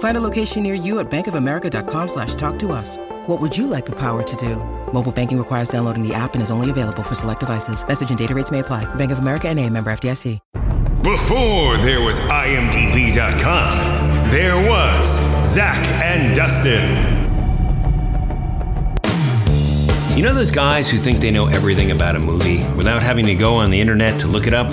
Find a location near you at bankofamerica.com slash talk to us. What would you like the power to do? Mobile banking requires downloading the app and is only available for select devices. Message and data rates may apply. Bank of America and a member FDIC. Before there was IMDb.com, there was Zak and Dustin. You know those guys who think they know everything about a movie without having to go on the internet to look it up?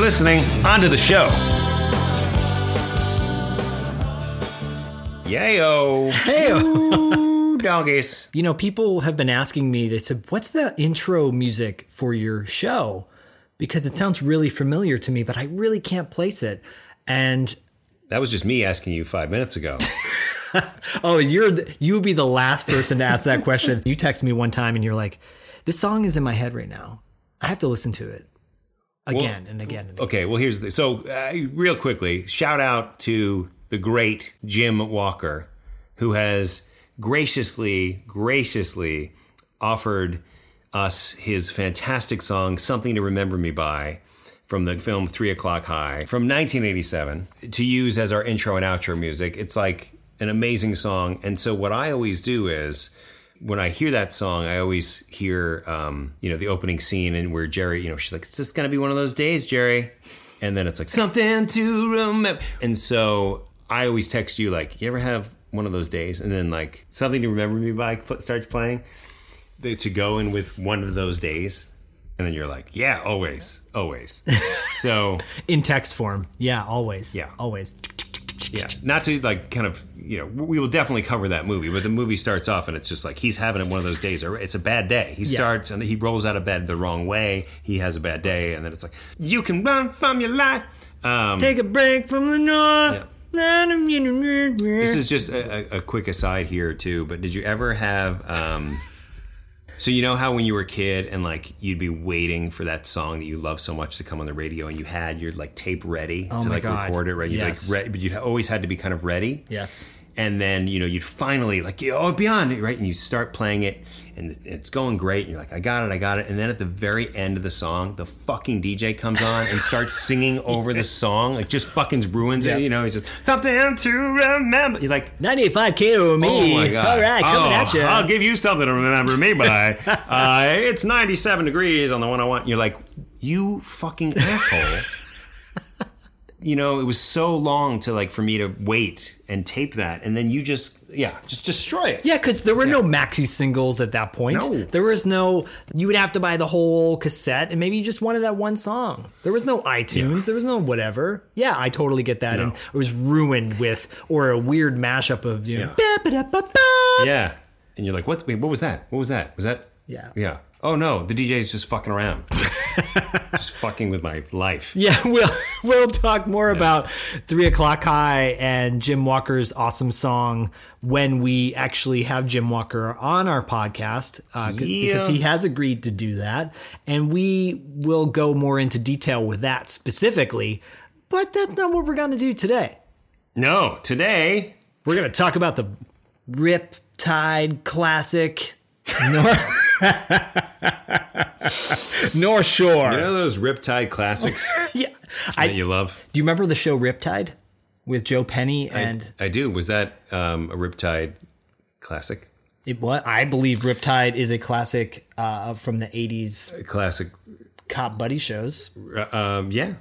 listening. On to the show. Yayo. Hey, doggies. you know, people have been asking me, they said, What's the intro music for your show? Because it sounds really familiar to me, but I really can't place it. And That was just me asking you five minutes ago. oh, you're the, you would be the last person to ask that question. you text me one time and you're like, This song is in my head right now. I have to listen to it again and again and again. Okay, well, here's the so uh, real quickly. Shout out to the great Jim Walker, who has graciously, graciously offered us his fantastic song "Something to Remember Me By." From the film Three O'clock High from 1987 to use as our intro and outro music. It's like an amazing song. And so, what I always do is when I hear that song, I always hear, um, you know, the opening scene and where Jerry, you know, she's like, it's just going to be one of those days, Jerry. And then it's like, something to remember. And so I always text you, like, you ever have one of those days? And then, like, something to remember me by starts playing to go in with one of those days. And then you're like, yeah, always, always. so, In text form. Yeah, always. Yeah. Always. Yeah, not to like kind of, you know, we will definitely cover that movie, but the movie starts off and it's just like he's having one of those days, or it's a bad day. He Yeah. starts and he rolls out of bed the wrong way. He has a bad day, and then it's like, you can run from your life. Um, Take a break from the north. This is just a, a, a quick aside here too, but did you ever have um so you know how when you were a kid and like you'd be waiting for that song that you love so much to come on the radio and you had your like tape ready oh to Oh my like God. record it right you'd Yes. like re- but you always had to be kind of ready Yes. And then you know you'd finally like oh beyond it right and you start playing it and it's going great and you're like I got it I got it and then at the very end of the song the fucking DJ comes on and starts singing over the song like just fucking ruins Yeah. it you know he's just something to remember you're like 95 KO me. Oh my god! All right, coming Oh, at you. I'll give you something to remember me by. uh, it's 97 degrees on the one I want. You're like, you fucking asshole. you know, it was so long to like for me to wait and tape that, and then you just yeah, just destroy it. Yeah, because there were no maxi singles at that point. No. There was no, you would have to buy the whole cassette, and maybe you just wanted that one song. There was no iTunes, there was no whatever. Yeah, I totally get that. No. And it was ruined with, or a weird mashup of, you know, Yeah. Yeah, and you're like, what? Wait, what was that? What was that? Was that? Yeah. Yeah. Oh no, the DJ's just fucking around, just fucking with my life. Yeah, we'll we'll talk more about three o'clock high and Jim Walker's awesome song when we actually have Jim Walker on our podcast uh, c- because he has agreed to do that, and we will go more into detail with that specifically. But that's not what we're going to do today. No, today We're going to talk about the Rip Tide Classic. North, North Shore. You know those Riptide classics yeah. I, that you love? do you remember the show Riptide with Joe Penny I- and I, do. Was that um, a Riptide classic? it, what I believe Riptide is a classic uh, from the '80s A classic. cop buddy shows. uh, Um, yeah,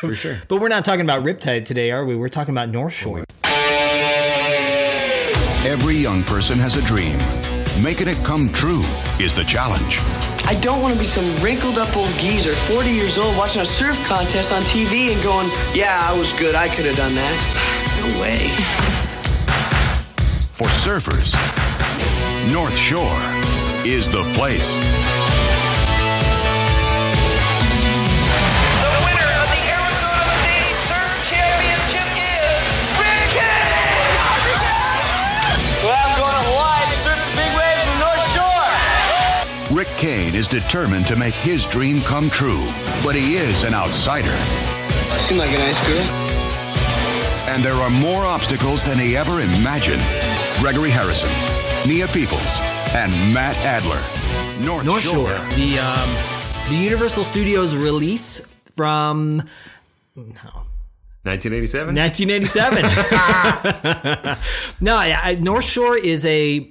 for sure. But we're not talking about Riptide today, are we? We're talking about North Shore. Every young person has a dream. Making it come true is the challenge. I don't want to be some wrinkled up old geezer, 40 years old, watching a surf contest on TV and going, yeah, I was good. I could have done that. No way. For surfers, North Shore is the place. Rick Kane is determined to make his dream come true, but he is an outsider. Seemed like a nice girl. And there are more obstacles than he ever imagined. Gregory Harrison, Nia Peeples, and Matt Adler. North, North Shore. Shore, the um, the Universal Studios release from no, 1987. 1987. no, I, I- North Shore is a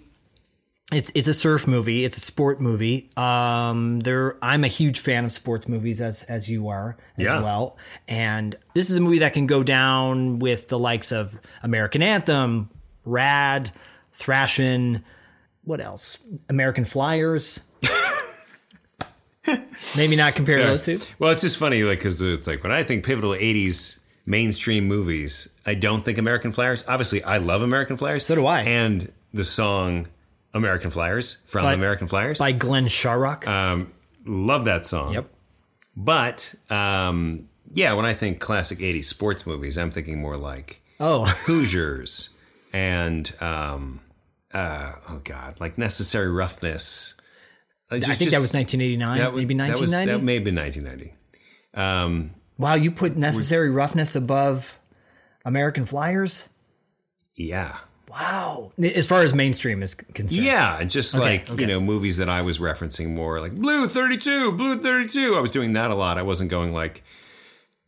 it's it's a surf movie. It's a sport movie. Um, there, I'm a huge fan of sports movies, as as you are as Yeah. well. And this is a movie that can go down with the likes of American Anthem, Rad, Thrashin', what else? American Flyers. Maybe not compare So- those two. Well, it's just funny, like, because it's like when I think pivotal '80s mainstream movies, I don't think American Flyers. Obviously, I love American Flyers. So do I. And the song "American Flyers" from By- American Flyers. By Glenn Shorrock. um, love that song. yep. But um, yeah, when I think classic '80s sports movies, I'm thinking more like Oh, Hoosiers and um, uh, oh god, like Necessary Roughness. I think that was 1989, that was- maybe that was- 1990. That, may have been 1990. Um, Wow, you put necessary roughness above American Flyers? yeah. Wow. As far as mainstream is concerned. Yeah, just Okay, like okay. you know, movies that I was referencing more, like Blue Thirty Two, Blue Thirty Two. I was doing that a lot. I wasn't going like,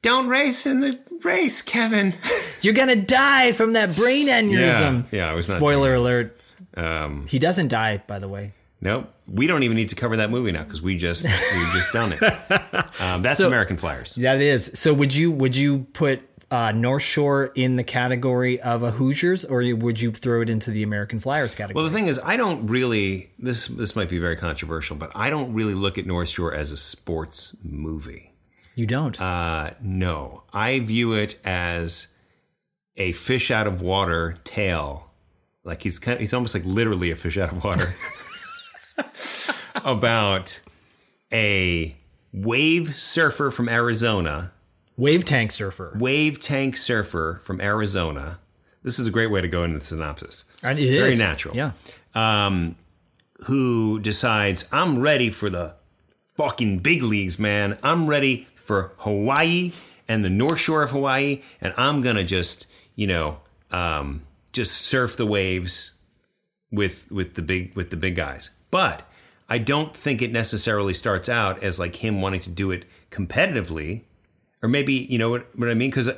"Don't race in the race, Kevin." You're going to die from that brain aneurysm. yeah, I was not Spoiler alert. um, He doesn't die, by the way. nope, we don't even need to cover that movie now because we just we've just done it. Um, that's So- American Flyers. That is. So would you would you put uh, North Shore in the category of a Hoosiers or would you throw it into the American Flyers category? Well, the thing is, I don't really. This this might be very controversial, but I don't really look at North Shore as a sports movie. you don't. Uh, no, I view it as a fish out of water tale. Like he's kind of, he's almost like literally a fish out of water about a wave surfer from Arizona, Wave tank surfer. wave tank surfer from Arizona. This is a great way to go into the synopsis. And it Very is. natural. Yeah. Um, who decides I'm ready for the fucking big leagues, man. I'm ready for Hawaii and the North Shore of Hawaii, and I'm gonna just, you know, um, just surf the waves with with the big with the big guys. But I don't think it necessarily starts out as like him wanting to do it competitively, or maybe you know what, what I mean? Because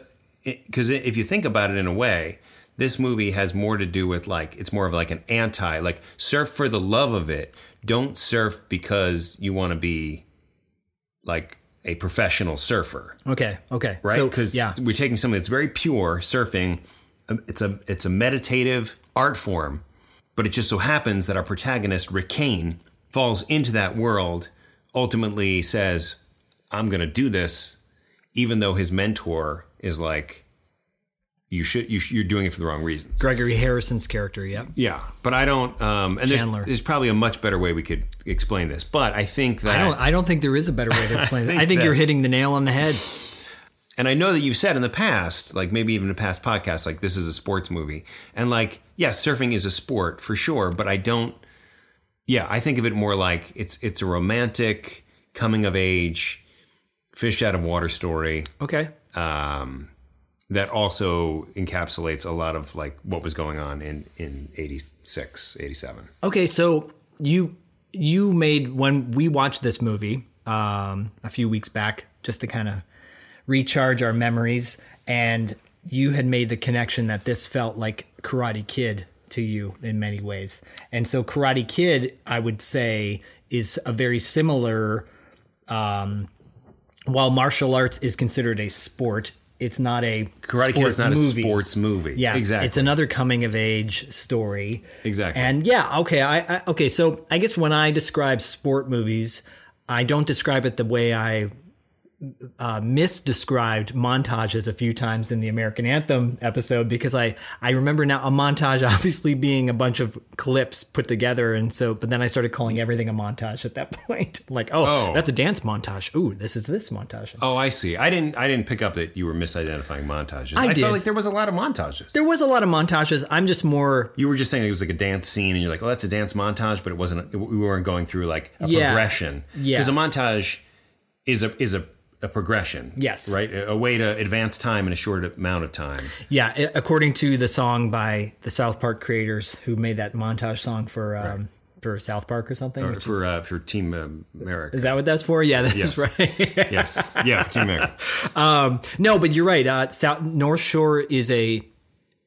because if you think about it in a way, this movie has more to do with like it's more of like an anti like surf for the love of it. Don't surf because you want to be like a professional surfer Okay. Okay. right? So, Because yeah. we're taking something that's very pure, surfing. um, It's a it's a meditative art form, but it just so happens that our protagonist Rick Kane falls into that world. Ultimately, says, "I'm going to do this," even though his mentor is like, "You should you, sh- you're doing it for the wrong reasons." Gregory Harrison's character. Yeah. Yeah, but I don't. Um, and there's, Chandler. there's probably a much better way we could explain this, but I think that I don't. I don't think there is a better way to explain it. think I think that- you're hitting the nail on the head. And I know that you've said in the past, like maybe even in past podcasts, like this is a sports movie. And like, yes, surfing is a sport for sure, but I don't yeah, I think of it more like it's it's a romantic coming of age fish out of water story Okay. um, that also encapsulates a lot of like what was going on in in 86, 87. Okay. So you you made when we watched this movie um, a few weeks back, just to kind of recharge our memories, and you had made the connection that this felt like Karate Kid to you in many ways, and so Karate Kid, I would say, is a very similar. Um, while martial arts is considered a sport, it's not a Karate Kid is not movie. a sports movie. Yes, exactly. It's another coming of age story. Exactly. And yeah, okay, I, I okay. So I guess when I describe sport movies, I don't describe it the way I uh, misdescribed montages a few times in the American Anthem episode because I I remember now a montage obviously being a bunch of clips put together, and so but then I started calling everything a montage at that point. like, oh, Oh. that's a dance montage. Ooh, this is this montage. Oh, I see. I didn't. I didn't pick up that you were misidentifying montages. I did. felt like there was a lot of montages. There was a lot of montages. I'm just more you were just saying it was like a dance scene, and you're like, "Oh, that's a dance montage," but it wasn't. We weren't going through like a Yeah. progression. Yeah. because a montage is a is a, a progression. Yes. right. A, a way to advance time in a short amount of time. Yeah, according to the song by the South Park creators who made that montage song for um, for South Park or something. Or for is, uh, for Team America. is that what that's for? Yeah, that's Yes. right. yes, yeah, for Team America. um, no, but you're right. Uh, South, North Shore is a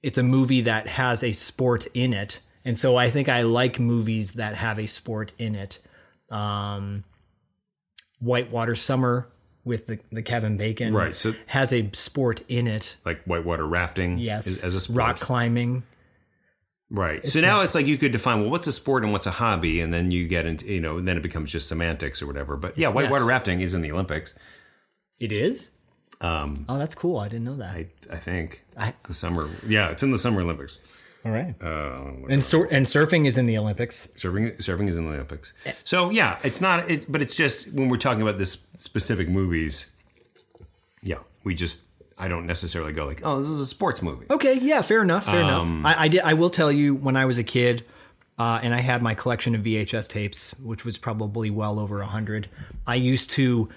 it's a movie that has a sport in it, and so I think I like movies that have a sport in it. Um, Whitewater Summer with the, the Kevin Bacon Right, so- has a sport in it. Like whitewater rafting. Yes, is- as a sport. rock climbing. Right. So now it's like you could define well, what's a sport and what's a hobby, and then you get into you know, and then it becomes just semantics or whatever. But yeah, whitewater Yes. rafting is in the Olympics. It is. Um, Oh, that's cool. I didn't know that. I I think I- the summer. Yeah, it's in the summer Olympics. All right. Uh, And sur- and surfing is in the Olympics. surfing surfing is in the Olympics. So yeah, it's not. It, but it's just when we're talking about this specific movies. Yeah, we just I don't necessarily go like, oh, this is a sports movie. Okay, yeah, fair enough, fair Um, enough. I, I did. I will tell you, when I was a kid, uh, and I had my collection of VHS tapes, which was probably well over a hundred. I used to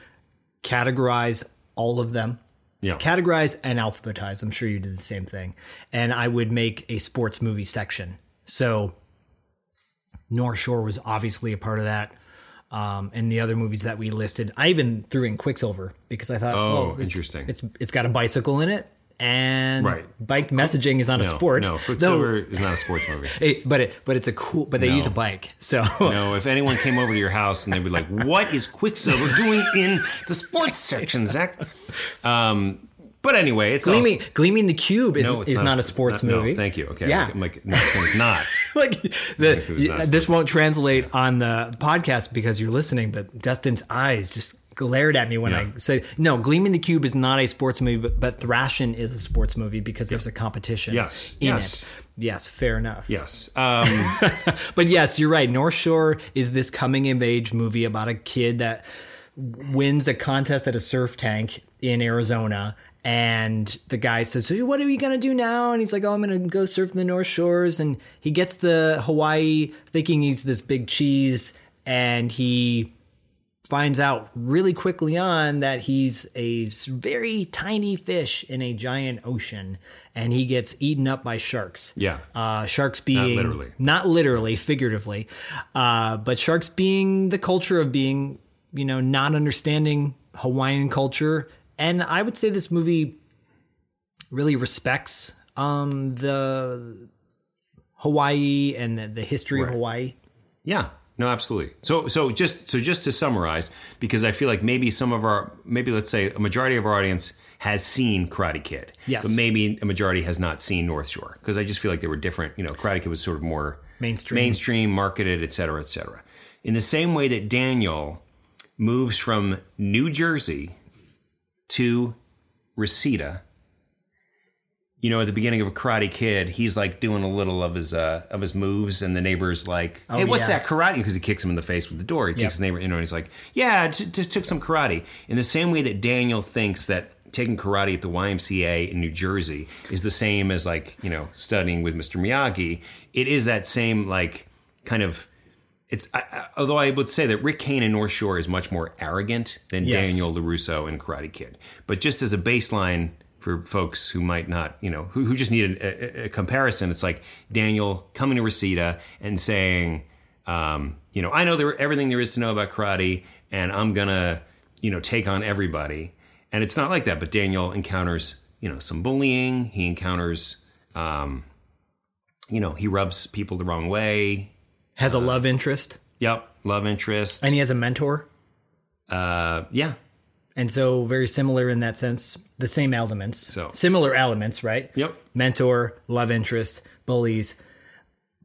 categorize all of them. Yeah. Categorize and alphabetize. I'm sure you did the same thing. And I would make a sports movie section. So North Shore was obviously a part of that. Um, and the other movies that we listed, I even threw in Quicksilver because I thought, Oh, well, it's- interesting. It's it's got a bicycle in it, and Right. bike messaging is not a sport. No, Quicksilver is not a sports movie. It- but it but it's a cool. But they No. use a bike, so No, if anyone came over to your house and they'd be like, "What is Quicksilver doing in the sports section, Zak?" Um, but anyway, it's gleaming also, gleaming the cube is, no, is not, a sports not- no, movie. thank you. Okay, Yeah. I'm like, no, it's not. like the, not this won't translate on the podcast because you're listening, but Dustin's eyes just glared at me when Yeah. I said no. Gleaming the Cube is not a sports movie, but, but Thrashin' is a sports movie because there's a competition. Yes. in Yes. it. Yes, fair enough. Yes. Um, But yes, you're right. North Shore is this coming of age movie about a kid that wins a contest at a surf tank in Arizona. And the guy says, so What are you going to do now? And he's like, Oh, I'm going to go surf in the North Shores. And he gets the Hawaii thinking he's this big cheese. And he finds out really quickly on that he's a very tiny fish in a giant ocean. And he gets eaten up by sharks. Yeah. Uh, sharks being literally. not literally, figuratively, uh, but sharks being the culture of being, you know, not understanding Hawaiian culture. And I would say this movie really respects um, the Hawaii and the, the history of Hawaii. Yeah. No, absolutely. So, so just so just to summarize, because I feel like maybe some of our maybe let's say a majority of our audience has seen Karate Kid, Yes. but maybe a majority has not seen North Shore because I just feel like they were different. You know, Karate Kid was sort of more Mainstream. mainstream, marketed, et cetera, et cetera. In the same way that Daniel moves from New Jersey to Reseda, you know, at the beginning of a Karate Kid, he's like doing a little of his uh, of his moves, and the neighbor's like, "Hey, what's yeah. that karate?" Because he kicks him in the face with the door. He kicks Yep. his neighbor, you know, and he's like, "Yeah, t- t- took some karate." In the same way that Daniel thinks that taking karate at the YMCA in New Jersey is the same as like you know studying with Mr. Miyagi, it is that same like kind of. It's I, I, although I would say that Rick Kane in North Shore is much more arrogant than Yes. Daniel Larusso in Karate Kid. But just as a baseline for folks who might not, you know, who, who just need a, a, comparison, it's like Daniel coming to Reseda and saying, um, you know, I know there everything there is to know about karate, and I'm gonna, you know, take on everybody. And it's not like that. But Daniel encounters, you know, some bullying. He encounters, um, you know, he rubs people the wrong way. Has a love interest, Yep, love interest. and he has a mentor. uh, yeah, And so, very similar in that sense, the same elements. So- similar elements, right? Yep. Mentor, love interest, bullies.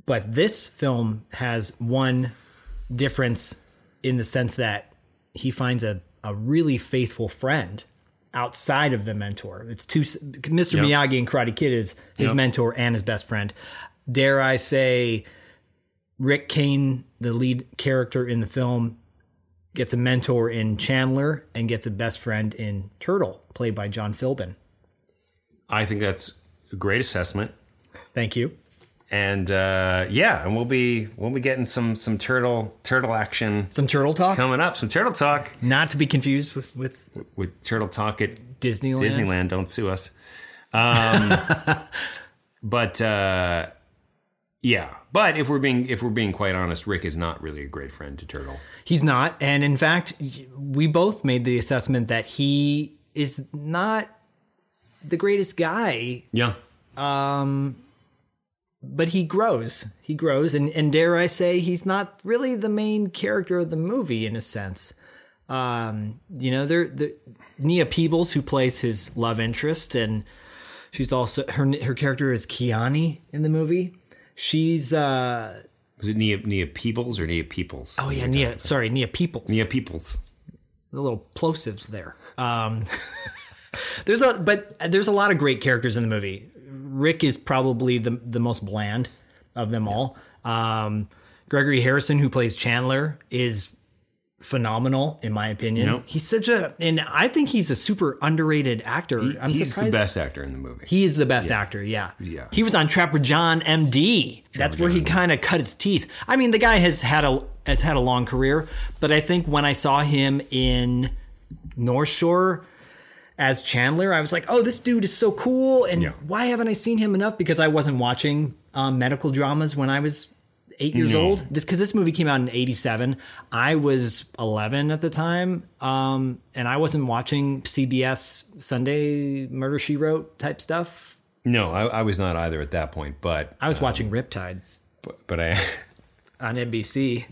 But this film has one difference in the sense that he finds a, a really faithful friend outside of the mentor. It's two, Mr. Yep. Miyagi and Karate Kid is his Yep. mentor and his best friend. Dare I say, Rick Kane, the lead character in the film, gets a mentor in Chandler and gets a best friend in Turtle, played by John Philbin. I think that's a great assessment. Thank you. And uh, yeah, and we'll be we'll be getting some some turtle turtle action Some Turtle talk, coming up. Some turtle talk not to be confused with, with with turtle talk at Disneyland. Disneyland. Don't sue us. Um, but uh, yeah, but if we're being if we're being quite honest, Rick is not really a great friend to Turtle. He's not, and in fact, we both made the assessment that he is not the greatest guy, Yeah, Um but he grows. He grows, and, and dare I say, he's not really the main character of the movie in a sense. Um, you know, there, the Nia Peebles, who plays his love interest, and she's also her her character is Kiani in the movie. She's uh was it Nia Nia Peebles or Nia Peeples? oh yeah Nia sorry Nia Peebles Nia Peeples. the little plosives there. Um, there's a but there's a lot of great characters in the movie. Rick is probably the the most bland of them all. Um, Gregory Harrison, who plays Chandler, is phenomenal in my opinion. Yep. He's such a and I think he's a super underrated actor. I'm He's surprised. the best actor in the movie. He is the best actor, yeah. Yeah. He was on Trapper John MD. That's where he kind of cut his teeth. I mean, the guy has had a has had a long career, but I think when I saw him in North Shore as Chandler, I was like, "Oh, this dude is so cool!" And Yeah. why haven't I seen him enough? Because I wasn't watching um, medical dramas when I was eight years No. old. This because this movie came out in '87. I was 11 at the time, um, and I wasn't watching CBS Sunday Murder She Wrote type stuff. no, I, I was not either at that point, but I was watching Riptide but, but I on NBC.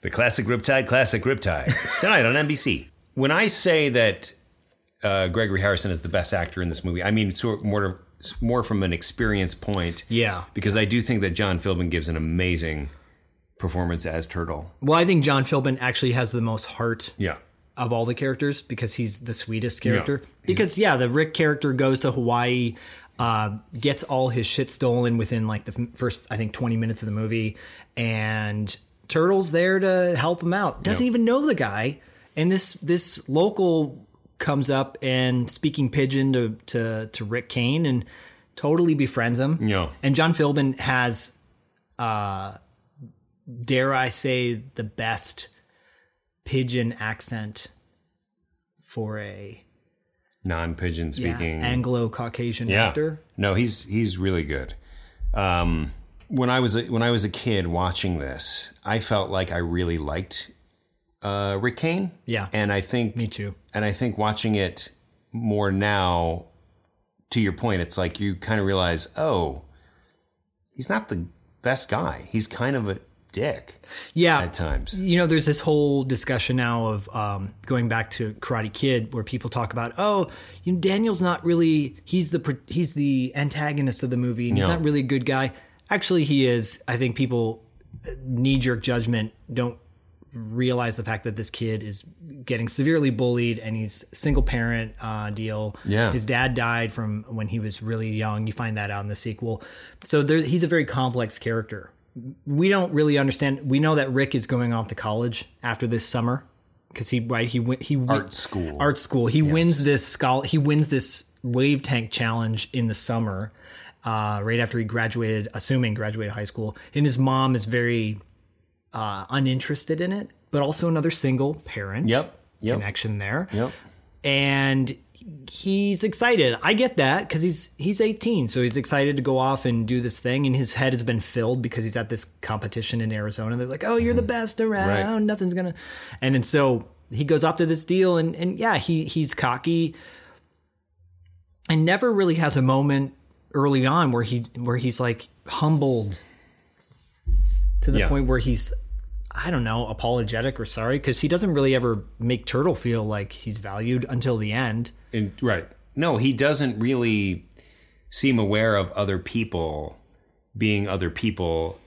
the classic Riptide, classic Riptide tonight on NBC. When I say that uh, Gregory Harrison is the best actor in this movie, I mean sort of more more from an experience point. Yeah. because I do think that John Philbin gives an amazing performance as Turtle. Well, I think John Philbin actually has the most heart Yeah, of all the characters because he's the sweetest character. Yeah. Because yeah, the Rick character goes to Hawaii, uh, gets all his shit stolen within like the f- first I think twenty minutes of the movie, and Turtle's there to help him out. Doesn't Yeah. even know the guy, and this this local comes up and speaking pidgin to to to Rick Kane and totally befriends him. Yeah. and John Philbin has, uh, dare I say, the best pidgin accent for a non-pidgin yeah, speaking Anglo-Caucasian Yeah. actor. No, he's he's really good. Um, when I was a, when I was a kid watching this, I felt like I really liked uh, Rick Kane. Yeah. and I think Me too. And I think watching it more now, to your point, it's like you kind of realize, oh, he's not the best guy. He's kind of a dick Yeah, at times. you know, there's this whole discussion now of um, going back to Karate Kid, where people talk about, oh, you know, Daniel's not really he's the he's the antagonist of the movie, and he's No. not really a good guy. Actually, he is. I think people knee jerk judgment don't realize the fact that this kid is getting severely bullied and he's single parent uh, deal. Yeah. his dad died from when he was really young. You find that out in the sequel. So there, he's a very complex character we don't really understand. We know that Rick is going off to college after this summer because he right he went he Art school. art school. He wins this scholar. He wins this wave tank challenge in the summer, uh, right after he graduated, assuming graduated high school. And his mom is very uh, uninterested in it, but also another single parent. Yep. Yep. connection there Yep. and he's excited. I get that because he's he's 18, so he's excited to go off and do this thing, and his head has been filled because he's at this competition in Arizona. They're like, "Oh, you're the best around. Right. Nothing's gonna," and and so he goes off to this deal, and and yeah, he he's cocky, and never really has a moment early on where he where he's like humbled to the Yeah. point where he's I don't know, apologetic or sorry because he doesn't really ever make Turtle feel like he's valued until the end. And, right. No, he doesn't really seem aware of other people being other people.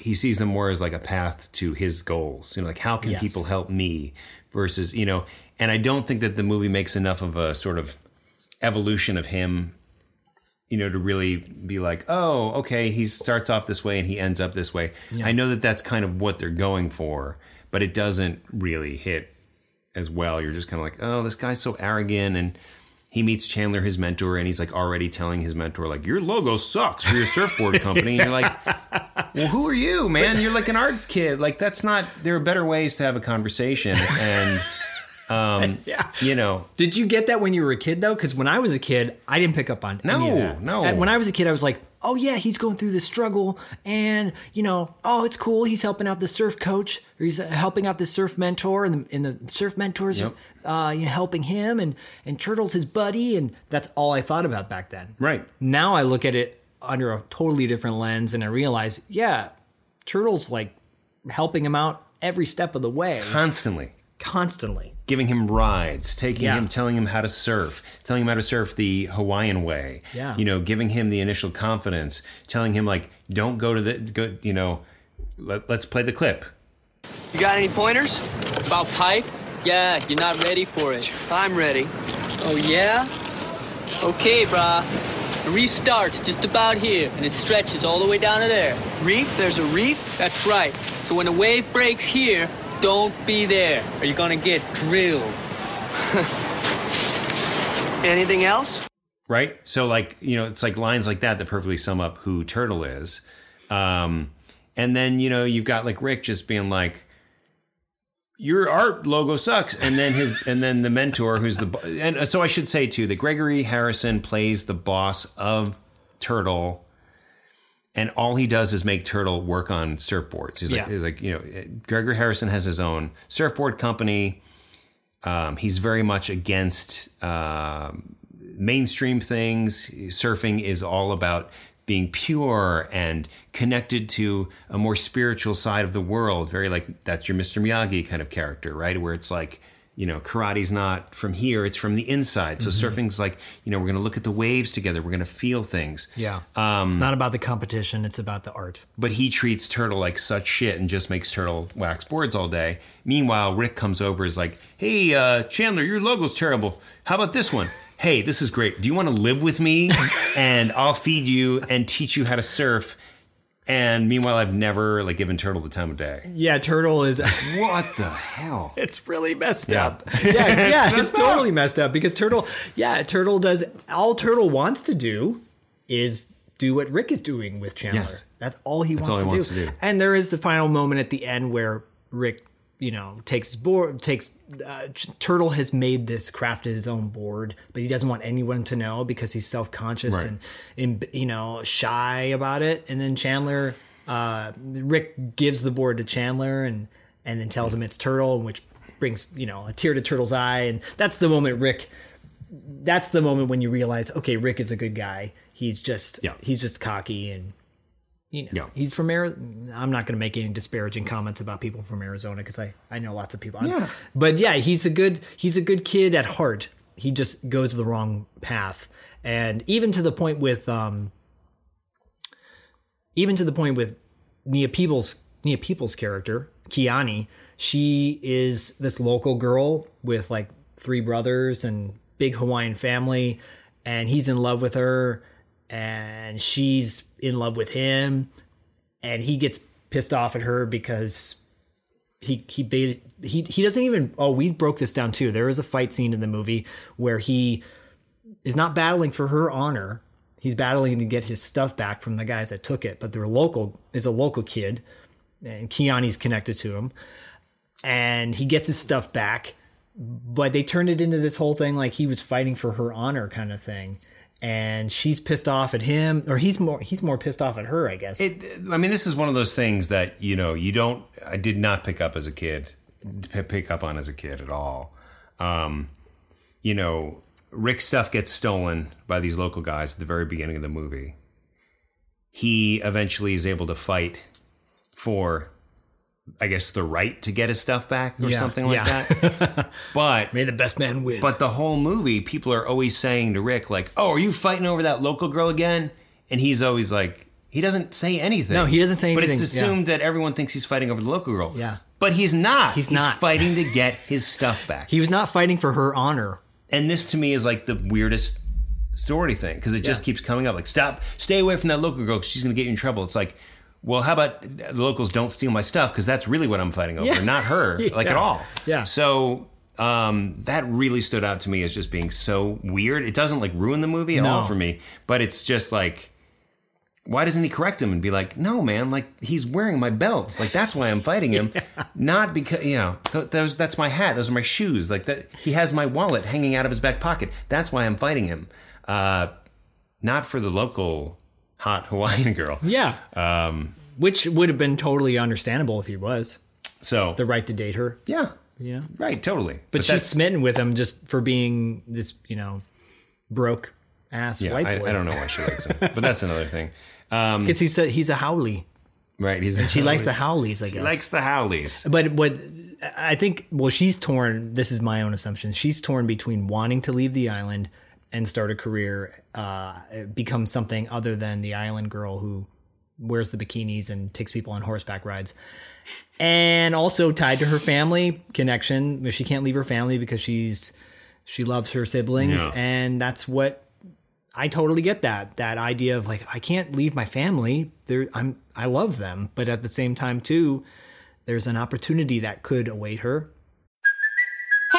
He sees them more as like a path to his goals. You know, like how can Yes. people help me versus, you know, and I don't think that the movie makes enough of a sort of evolution of him, you know, to really be like, oh, okay, he starts off this way and he ends up this way. I know that that's kind of what they're going for, but it doesn't really hit as well. You're just kind of like, oh, this guy's so arrogant. And he meets Chandler, his mentor, and he's like already telling his mentor, like, your logo sucks for your surfboard company. And you're like, well, who are you, man? You're like an arts kid. Like, that's not, there are better ways to have a conversation. And, um, Yeah. you know, Did you get that when you were a kid though? Because when I was a kid, I didn't pick up on No, no. And when I was a kid, I was like, "Oh yeah, he's going through this struggle, and you know, oh it's cool. He's helping out the surf coach, or he's uh, helping out the surf mentor, and the, and the surf mentors, Yep. uh, you know, helping him, and and Turtle's his buddy, and that's all I thought about back then. right. Now I look at it under a totally different lens, and I realize, yeah, Turtle's like helping him out every step of the way, Constantly. constantly. Giving him rides, taking Yeah. him, telling him how to surf, telling him how to surf the Hawaiian way. Yeah. You know, giving him the initial confidence, telling him like, don't go to the, go, you know, let, let's play the clip. You got any pointers? About pipe? Yeah, you're not ready for it. I'm ready. Oh, yeah? Okay, brah. The reef starts just about here, and it stretches all the way down to there. Reef? There's a reef? That's right. So when the wave breaks here, don't be there, or you're gonna get drilled. Anything else? Right. So like, you know, it's like lines like that that perfectly sum up who Turtle is. Um, and then, you know, you've got like Rick just being like, your art logo sucks. And then his, and then the mentor who's the, bo- and so I should say too that Gregory Harrison plays the boss of Turtle. And all he does is make Turtle work on surfboards. He's like, Yeah. he's like, you know, Gregory Harrison has his own surfboard company. Um, he's very much against um, mainstream things. Surfing is all about being pure and connected to a more spiritual side of the world. Very like that's your Mr. Miyagi kind of character, right? Where it's like, you know, karate's not from here, it's from the inside. So surfing's like, you know, we're going to look at the waves together, we're going to feel things. Yeah. Um, it's not about the competition, it's about the art. But he treats Turtle like such shit and just makes Turtle wax boards all day. Meanwhile, Rick comes over is like, "Hey, uh, Chandler, your logo's terrible. How about this one? Hey, this is great. Do you want to live with me? and I'll feed you and teach you how to surf." And meanwhile, I've never like given Turtle the time of day. Yeah, Turtle is What the hell? it's really messed Yeah. up. Yeah, yeah, it's, messed up. totally messed up because Turtle, yeah, Turtle does all Turtle wants to do is do what Rick is doing with Chandler. Yes. That's all he wants, all he to, wants to do. And there is the final moment at the end where Rick, you know, takes board, takes uh, Turtle has made this, crafted his own board, but he doesn't want anyone to know because he's self conscious Right. and, and you know shy about it. And then Chandler, uh, Rick gives the board to Chandler and and then tells him it's Turtle, which brings you know a tear to Turtle's eye, and that's the moment Rick. That's the moment when you realize, okay, Rick is a good guy. He's just Yeah. he's just cocky and you know Yeah. he's from Arizona. I'm not going to make any disparaging comments about people from Arizona because I I know lots of people. Yeah. but yeah, he's a good he's a good kid at heart. He just goes the wrong path, and even to the point with um, even to the point with Nia Peeples Nia Peeples' character Kiani. She is this local girl with like three brothers and big Hawaiian family, and he's in love with her, and she's in love with him, and he gets pissed off at her because he he he he doesn't even oh we broke this down too. There is a fight scene in the movie where he is not battling for her honor. He's battling to get his stuff back from the guys that took it, but their local is a local kid, and Kiani's connected to him, and he gets his stuff back, but they turned it into this whole thing like he was fighting for her honor kind of thing. And she's pissed off at him, or he's more he's more pissed off at her, I guess. It, I mean, this is one of those things that you know you don't. I did not pick up as a kid, pick up on as a kid at all. Um, you know, Rick's stuff gets stolen by these local guys at the very beginning of the movie. He eventually is able to fight for, I guess, the right to get his stuff back or Yeah, something like yeah. that. but May the best man win. but the whole movie, people are always saying to Rick, like, "Oh, are you fighting over that local girl again?" And he's always like, he doesn't say anything. No, he doesn't say anything. But it's anything, yeah. assumed that everyone thinks he's fighting over the local girl. Yeah. but he's not. He's not. fighting to get his stuff back. he was not fighting for her honor. and this to me is like the weirdest story thing because it just keeps coming up. Like, stop, stay away from that local girl. 'cause She's going to get you in trouble. It's like. Well, how about the locals don't steal my stuff because that's really what I'm fighting over, Yeah. not her, like at all. Yeah. So um, that really stood out to me as just being so weird. It doesn't like ruin the movie at No. all for me, but it's just like, why doesn't he correct him and be like, no, man, like he's wearing my belt, like that's why I'm fighting him, not because you know th- those that's my hat, those are my shoes, like that he has my wallet hanging out of his back pocket. That's why I'm fighting him, uh, not for the local hot Hawaiian girl. Yeah. Um, Which would have been totally understandable if he was So the right to date her. yeah, Yeah. right, totally. But, she's smitten with him just for being this, you know, broke ass Yeah, white I, boy. I don't know why she likes him, but that's another thing. Um, Because he said he's a haole. right, he's She likes the haoles, I guess. He likes the haoles. But what I think, well, she's torn. This is my own assumption. She's torn between wanting to leave the island and start a career, uh, become something other than the island girl who wears the bikinis and takes people on horseback rides, and also tied to her family connection. She can't leave her family because she's she loves her siblings, Yeah. and that's what I totally get that that idea of like I can't leave my family. There, I'm I love them, but at the same time too, there's an opportunity that could await her.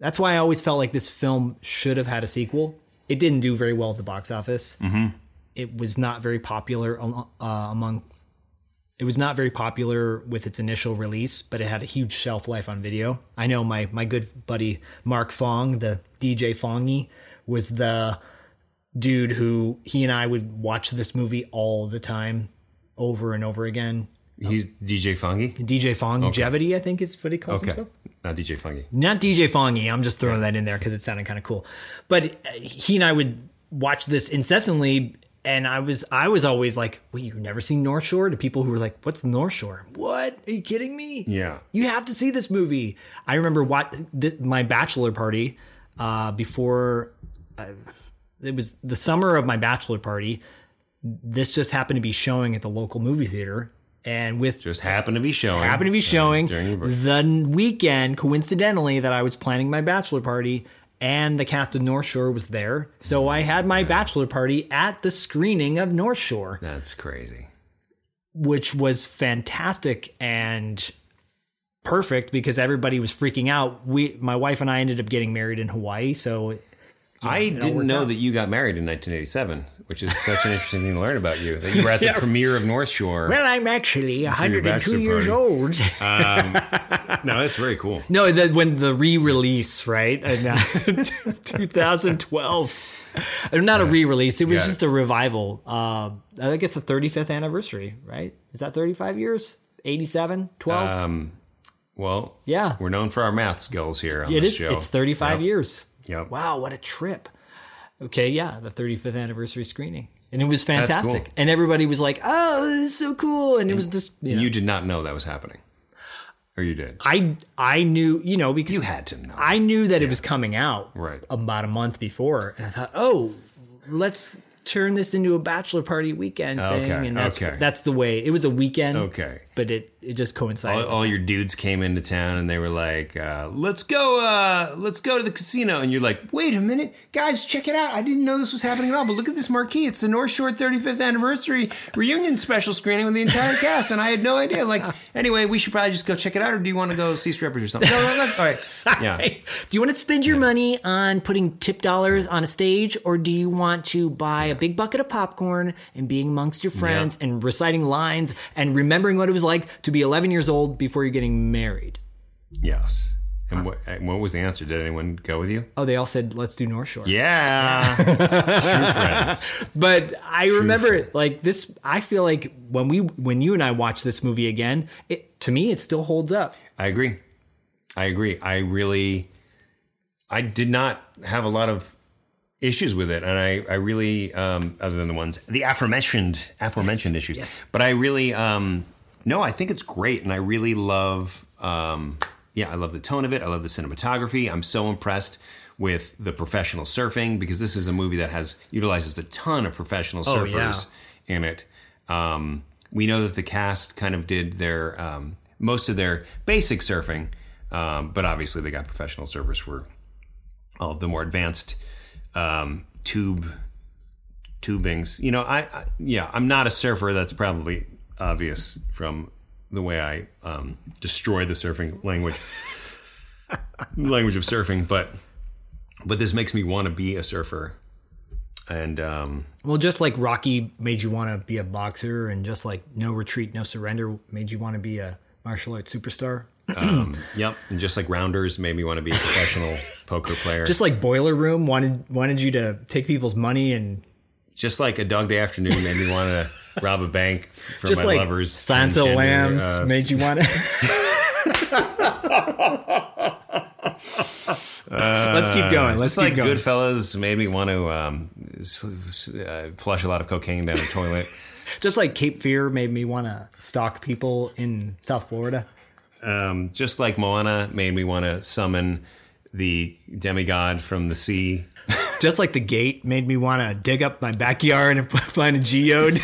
That's why I always felt like this film should have had a sequel. It didn't do very well at the box office. Mm-hmm. It was not very popular uh, among. It was not very popular with its initial release, but it had a huge shelf life on video. I know my my good buddy Mark Fong, the DJ Fongy, was the dude who he and I would watch this movie all the time, over and over again. He's DJ Fongy. DJ Fongevity, I think is what he calls Okay, himself. Not DJ Fungy. Not DJ Fongy. I'm just throwing that in there because it sounded kind of cool. But uh, he and I would watch this incessantly, and I was I was always like, "Wait, you've never seen North Shore?" To people who were like, "What's North Shore? What? Are you kidding me? Yeah. You have to see this movie." I remember what th- my bachelor party uh, before. Uh, it was the summer of my bachelor party. This just happened to be showing at the local movie theater, and with Just happened to be showing. happened to be showing the weekend, coincidentally, that I was planning my bachelor party, and the cast of North Shore was there. So I had my bachelor party at the screening of North Shore, That's crazy. which was fantastic and perfect because everybody was freaking out. We, my wife and I, ended up getting married in Hawaii, so I didn't know out. that you got married in 1987, which is such an interesting thing to learn about you. That you were at the premiere of North Shore. well, I'm actually 102 years party. old. no, that's very cool. No, the, when the re-release, right? And, uh, 2012. Or Not a re-release. It was Yeah. just a revival. Uh, I guess the 35th anniversary, right? Is that 35 years? 87? 12? Um, well, Yeah. we're known for our math skills here on it this is. show. It's 35 Yep. years. Yep. Wow, what a trip. Okay, yeah, the 35th anniversary screening. And it was fantastic. cool. And everybody was like, oh, this is so cool. And it was just, you know. You did not know that was happening, or you did. I I knew, you know, because You had to know. I knew that it was coming out Right. about a month before, and I thought, oh, let's turn this into a bachelor party weekend thing, Okay, and that's okay. that's the way. It was a weekend, Okay. but it it just coincided. all, all your dudes came into town and they were like, uh, "Let's go, uh, let's go to the casino." And you're like, "Wait a minute, guys, check it out! I didn't know this was happening at all. But look at this marquee. It's the North Shore 35th anniversary reunion special screening with the entire cast, and I had no idea. Like, anyway, we should probably just go check it out, or do you want to go see strippers or something? No, no, no. All right, yeah. Do you want to spend your money on putting tip dollars on a stage, or do you want to buy a big bucket of popcorn and being amongst your friends and reciting lines and remembering what it was like to be 11 years old before you're getting married? Yes. And what, and what was the answer? Did anyone go with you? Oh, they all said, let's do North Shore. Yeah. True friends. But I remember like this. I feel like when we, when you and I watch this movie again, it to me it still holds up. I agree. I agree. I really, I did not have a lot of issues with it, and I, I really, um, other than the ones, the aforementioned, aforementioned issues. yes. But I really, um, no, I think it's great, and I really love, um, yeah, I love the tone of it. I love the cinematography. I'm so impressed with the professional surfing because this is a movie that has utilizes a ton of professional Oh, surfers in it. Um, we know that the cast kind of did their um, most of their basic surfing, um, but obviously they got professional surfers for all of the more advanced um, tube tubings. You know, I, I yeah, I'm not a surfer. That's probably obvious from the way I um, destroy the surfing language language of surfing, but but this makes me want to be a surfer. And um, Well, just like Rocky made you want to be a boxer, and just like No Retreat, No Surrender made you want to be a martial arts superstar. um, yep, and just like Rounders made me want to be a professional poker player. Just like Boiler Room wanted wanted you to take people's money and just like a dog day afternoon made me want to rob a bank for just my like lovers. Silence of the Lambs uh, made you want to. Let's keep going. Let's keep like going. Goodfellas made me want to um, uh, flush a lot of cocaine down the toilet. Just like Cape Fear made me want to stalk people in South Florida. Um, just like Moana made me want to summon the demigod from the sea. Just like the gate made me want to dig up my backyard and find a geode.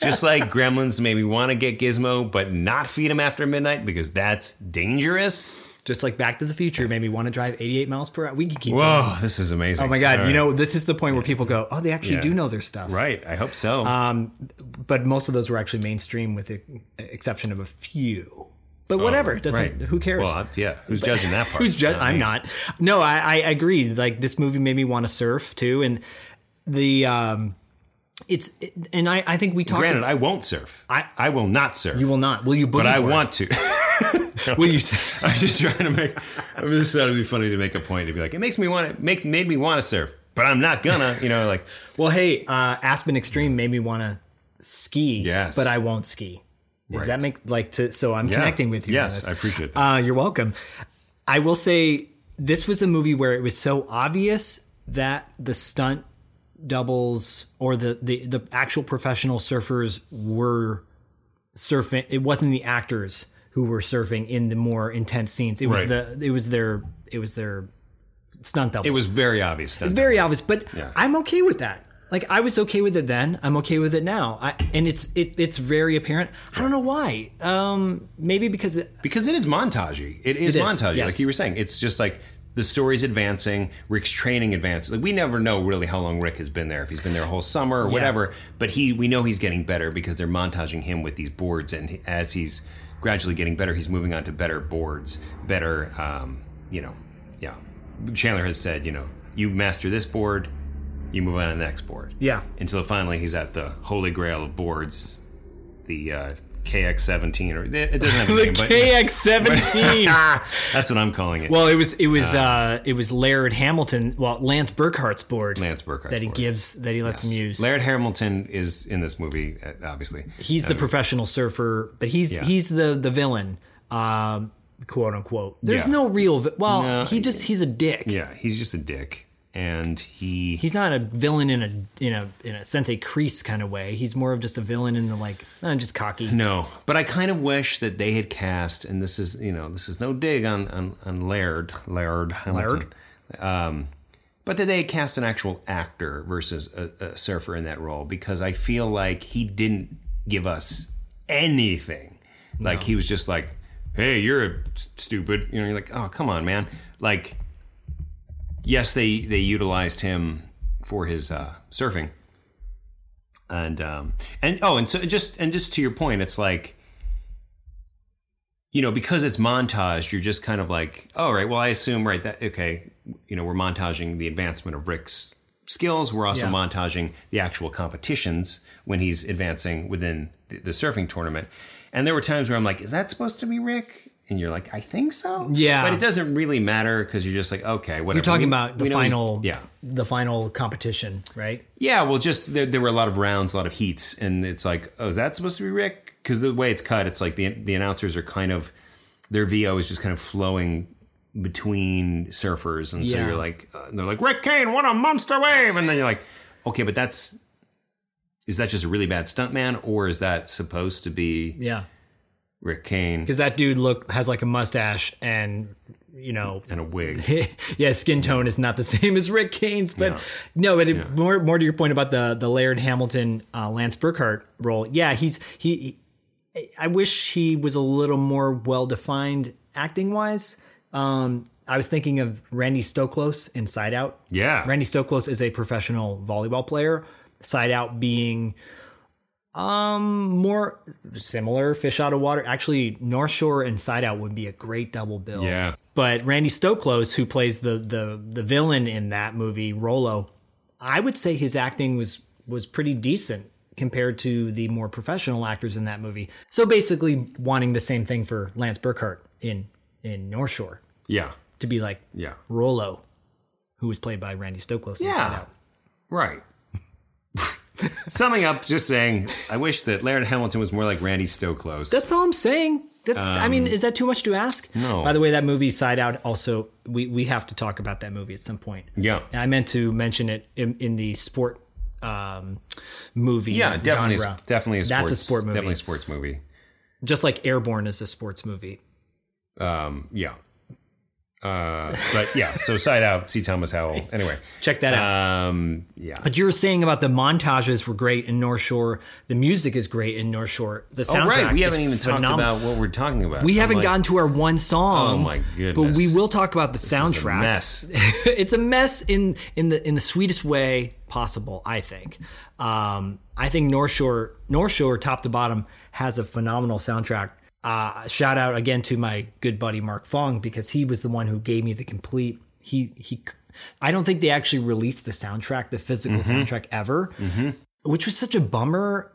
Just like Gremlins made me want to get Gizmo, but not feed him after midnight because that's dangerous. Just like Back to the Future made me want to drive 88 miles per hour. We can keep Whoa, going. this is amazing. Oh my God. All You right. know, this is the point where people go, oh, they actually Yeah. do know their stuff. right? I hope so. Um, but most of those were actually mainstream with the exception of a few. But whatever, it doesn't. Oh, right. Who cares? Well, yeah, who's judging that part? Who's judging? I'm me. not. No, I, I agree. Like this movie made me want to surf too, and the um, it's and I I think we talked. Granted, I won't surf. I- I will not surf. you will not. Will you? but I board? want to. Will you? I'm just trying to make. I'm just thought it'd be funny to make a point to be like, it makes me want to make made me want to surf, but I'm not gonna. You know, like Well, hey, uh, Aspen Extreme made me want to ski. Yes. but I won't ski. Does Right. that make like to? So I'm Yeah. connecting with you. Yes. I appreciate that. Uh, you're welcome. I will say this was a movie where it was so obvious that the stunt doubles or the the, the actual professional surfers were surfing. It wasn't the actors who were surfing in the more intense scenes. It was Right. the it was their it was their stunt double. it was very obvious. It's very obvious, but Yeah. I'm okay with that. Like I was okay with it then. I'm okay with it now. I, and it's it, it's very apparent. I don't know why. Um, maybe because it, because it is montagey. It is It is, montagey, yes. like you were saying. It's just like the story's advancing, Rick's training advances. Like we never know really how long Rick has been there. If he's been there a whole summer or whatever, but he we know he's getting better because they're montaging him with these boards, and as he's gradually getting better, he's moving on to better boards, better. Um, you know, yeah. Chandler has said, you know, you master this board, you move on to the next board. Yeah. Until finally he's at the holy grail of boards, the uh, KX17 or it doesn't have a the name, but KX17. that's what I'm calling it. well, it was it was uh, it was Laird Hamilton. Well, Lance Burkhart's board. Lance Burkhart's that he board. gives that he lets him use. Laird Hamilton is in this movie, uh, obviously. he's the Um, professional surfer, but he's Yeah. he's the the villain, um, quote unquote. There's Yeah. no real. Vi- well, No, he just he's a dick. Yeah, he's just a dick, and he He's not a villain in a in a in a Sensei Kreese kind of way. He's more of just a villain in the like, uh, just cocky. No, but I kind of wish that they had cast, and this is you know this is no dig on on, on Laird Laird Hamilton, um, but that they had cast an actual actor versus a, a surfer in that role because I feel like he didn't give us anything Like he was just like, "Hey, you're stupid." You know, you're like, "Oh, come on, man!" Like, yes, they they utilized him for his uh, surfing, and um, and oh, and so just and just to your point, it's like, you know, because it's montaged, you're just kind of like, oh, right. Well, I assume right that okay, you know, we're montaging the advancement of Rick's skills. We're also Yeah. montaging the actual competitions when he's advancing within the, the surfing tournament. And there were times where I'm like, is that supposed to be Rick? And you're like, I think so. Yeah. but it doesn't really matter because you're just like, okay, whatever. You're talking We- about the final, yeah. the final competition, right? Yeah, well, just there, there were a lot of rounds, a lot of heats, and it's like, oh, is that supposed to be Rick? Because the way it's cut, it's like the the announcers are kind of their VO is just kind of flowing between surfers, and so Yeah. you're like, uh, they're like, Rick Kane, what a monster wave, and then you're like, okay, but that's is that just a really bad stuntman, or is that supposed to be Yeah, Rick Kane because that dude look has like a mustache and you know and a wig? yeah, skin tone is not the same as Rick Kane's, but no, but it, more more to your point about the the Laird Hamilton uh, Lance Burkhart role. Yeah, he's he, he. I wish he was a little more well defined acting wise. Um, I was thinking of Randy Stoklos in Side Out. Yeah. Randy Stoklos is a professional volleyball player. Side Out being um more similar fish out of water. Actually, North Shore and Side Out would be a great double bill. Yeah. But Randy Stoklos, who plays the the the villain in that movie, Rolo, I would say his acting was was pretty decent compared to the more professional actors in that movie. So basically, wanting the same thing for Lance Burkhart in in North Shore Yeah, to be like yeah, Rolo, who was played by Randy Stoklos. in Side Yeah. Out. right. Summing up, just saying, I wish that Laird Hamilton was more like Randy Stoklos. That's all I'm saying. That's. I mean, is that too much to ask? Um, no. By the way, that movie Side Out. Also, we we have to talk about that movie at some point. yeah. I meant to mention it in, in the sport um, movie. Yeah, definitely, a, genre. definitely a sports. That's a sport movie. Definitely a sports movie. Just like Airborne is a sports movie. Um, yeah. Uh, but yeah, so side out, C. Thomas Howell. Anyway, Check that out. um, yeah, But you were saying about the montages were great in North Shore. The music is great in North Shore. The soundtrack. oh soundtrack. right, we haven't even talked about what we're talking about. We I'm haven't like, gotten to our one song. Oh my goodness. But we will talk about the This is a soundtrack. mess. it's a mess in in the in the sweetest way possible. I think. Um, I think North Shore North Shore top to bottom has a phenomenal soundtrack. Uh, shout out again to my good buddy Mark Fong because he was the one who gave me the complete. He he. I don't think they actually released the soundtrack, the physical Mm-hmm. soundtrack ever, which was such a bummer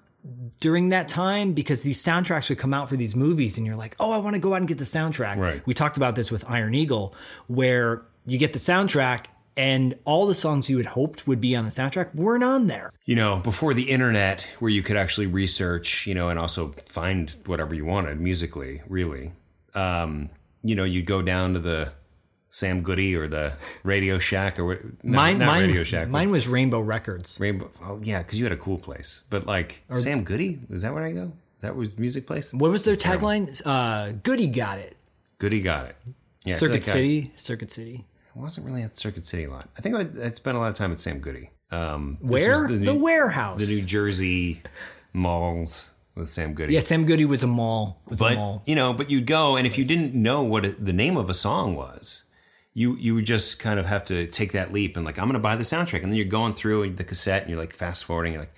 during that time because these soundtracks would come out for these movies and you're like, oh, I want to go out and get the soundtrack. Right. We talked about this with Iron Eagle, where you get the soundtrack and all the songs you had hoped would be on the soundtrack weren't on there. you know, before the internet, where you could actually research, you know, and also find whatever you wanted musically, really. Um, you know, you'd go down to the Sam Goody or the Radio Shack or what? No, mine, not mine, Radio Shack. mine was Rainbow Records. Rainbow. Oh yeah, because you had a cool place. But like Sam Goody, is that where I go? Is that was music place? What was their tagline? Uh, Goody got it. Goody got it. Yeah, Circuit like I- City. Circuit City. I wasn't really at Circuit City a lot. I think I, I spent a lot of time at Sam Goody. Um, Where? was The, warehouse. the New Jersey malls with Sam Goody. yeah, Sam Goody was a mall. Was a mall. you know, but you'd go, and if you didn't know what it, the name of a song was, you you would just kind of have to take that leap and like, I'm going to buy the soundtrack, and then you're going through the cassette, and you're like fast forwarding, you're like,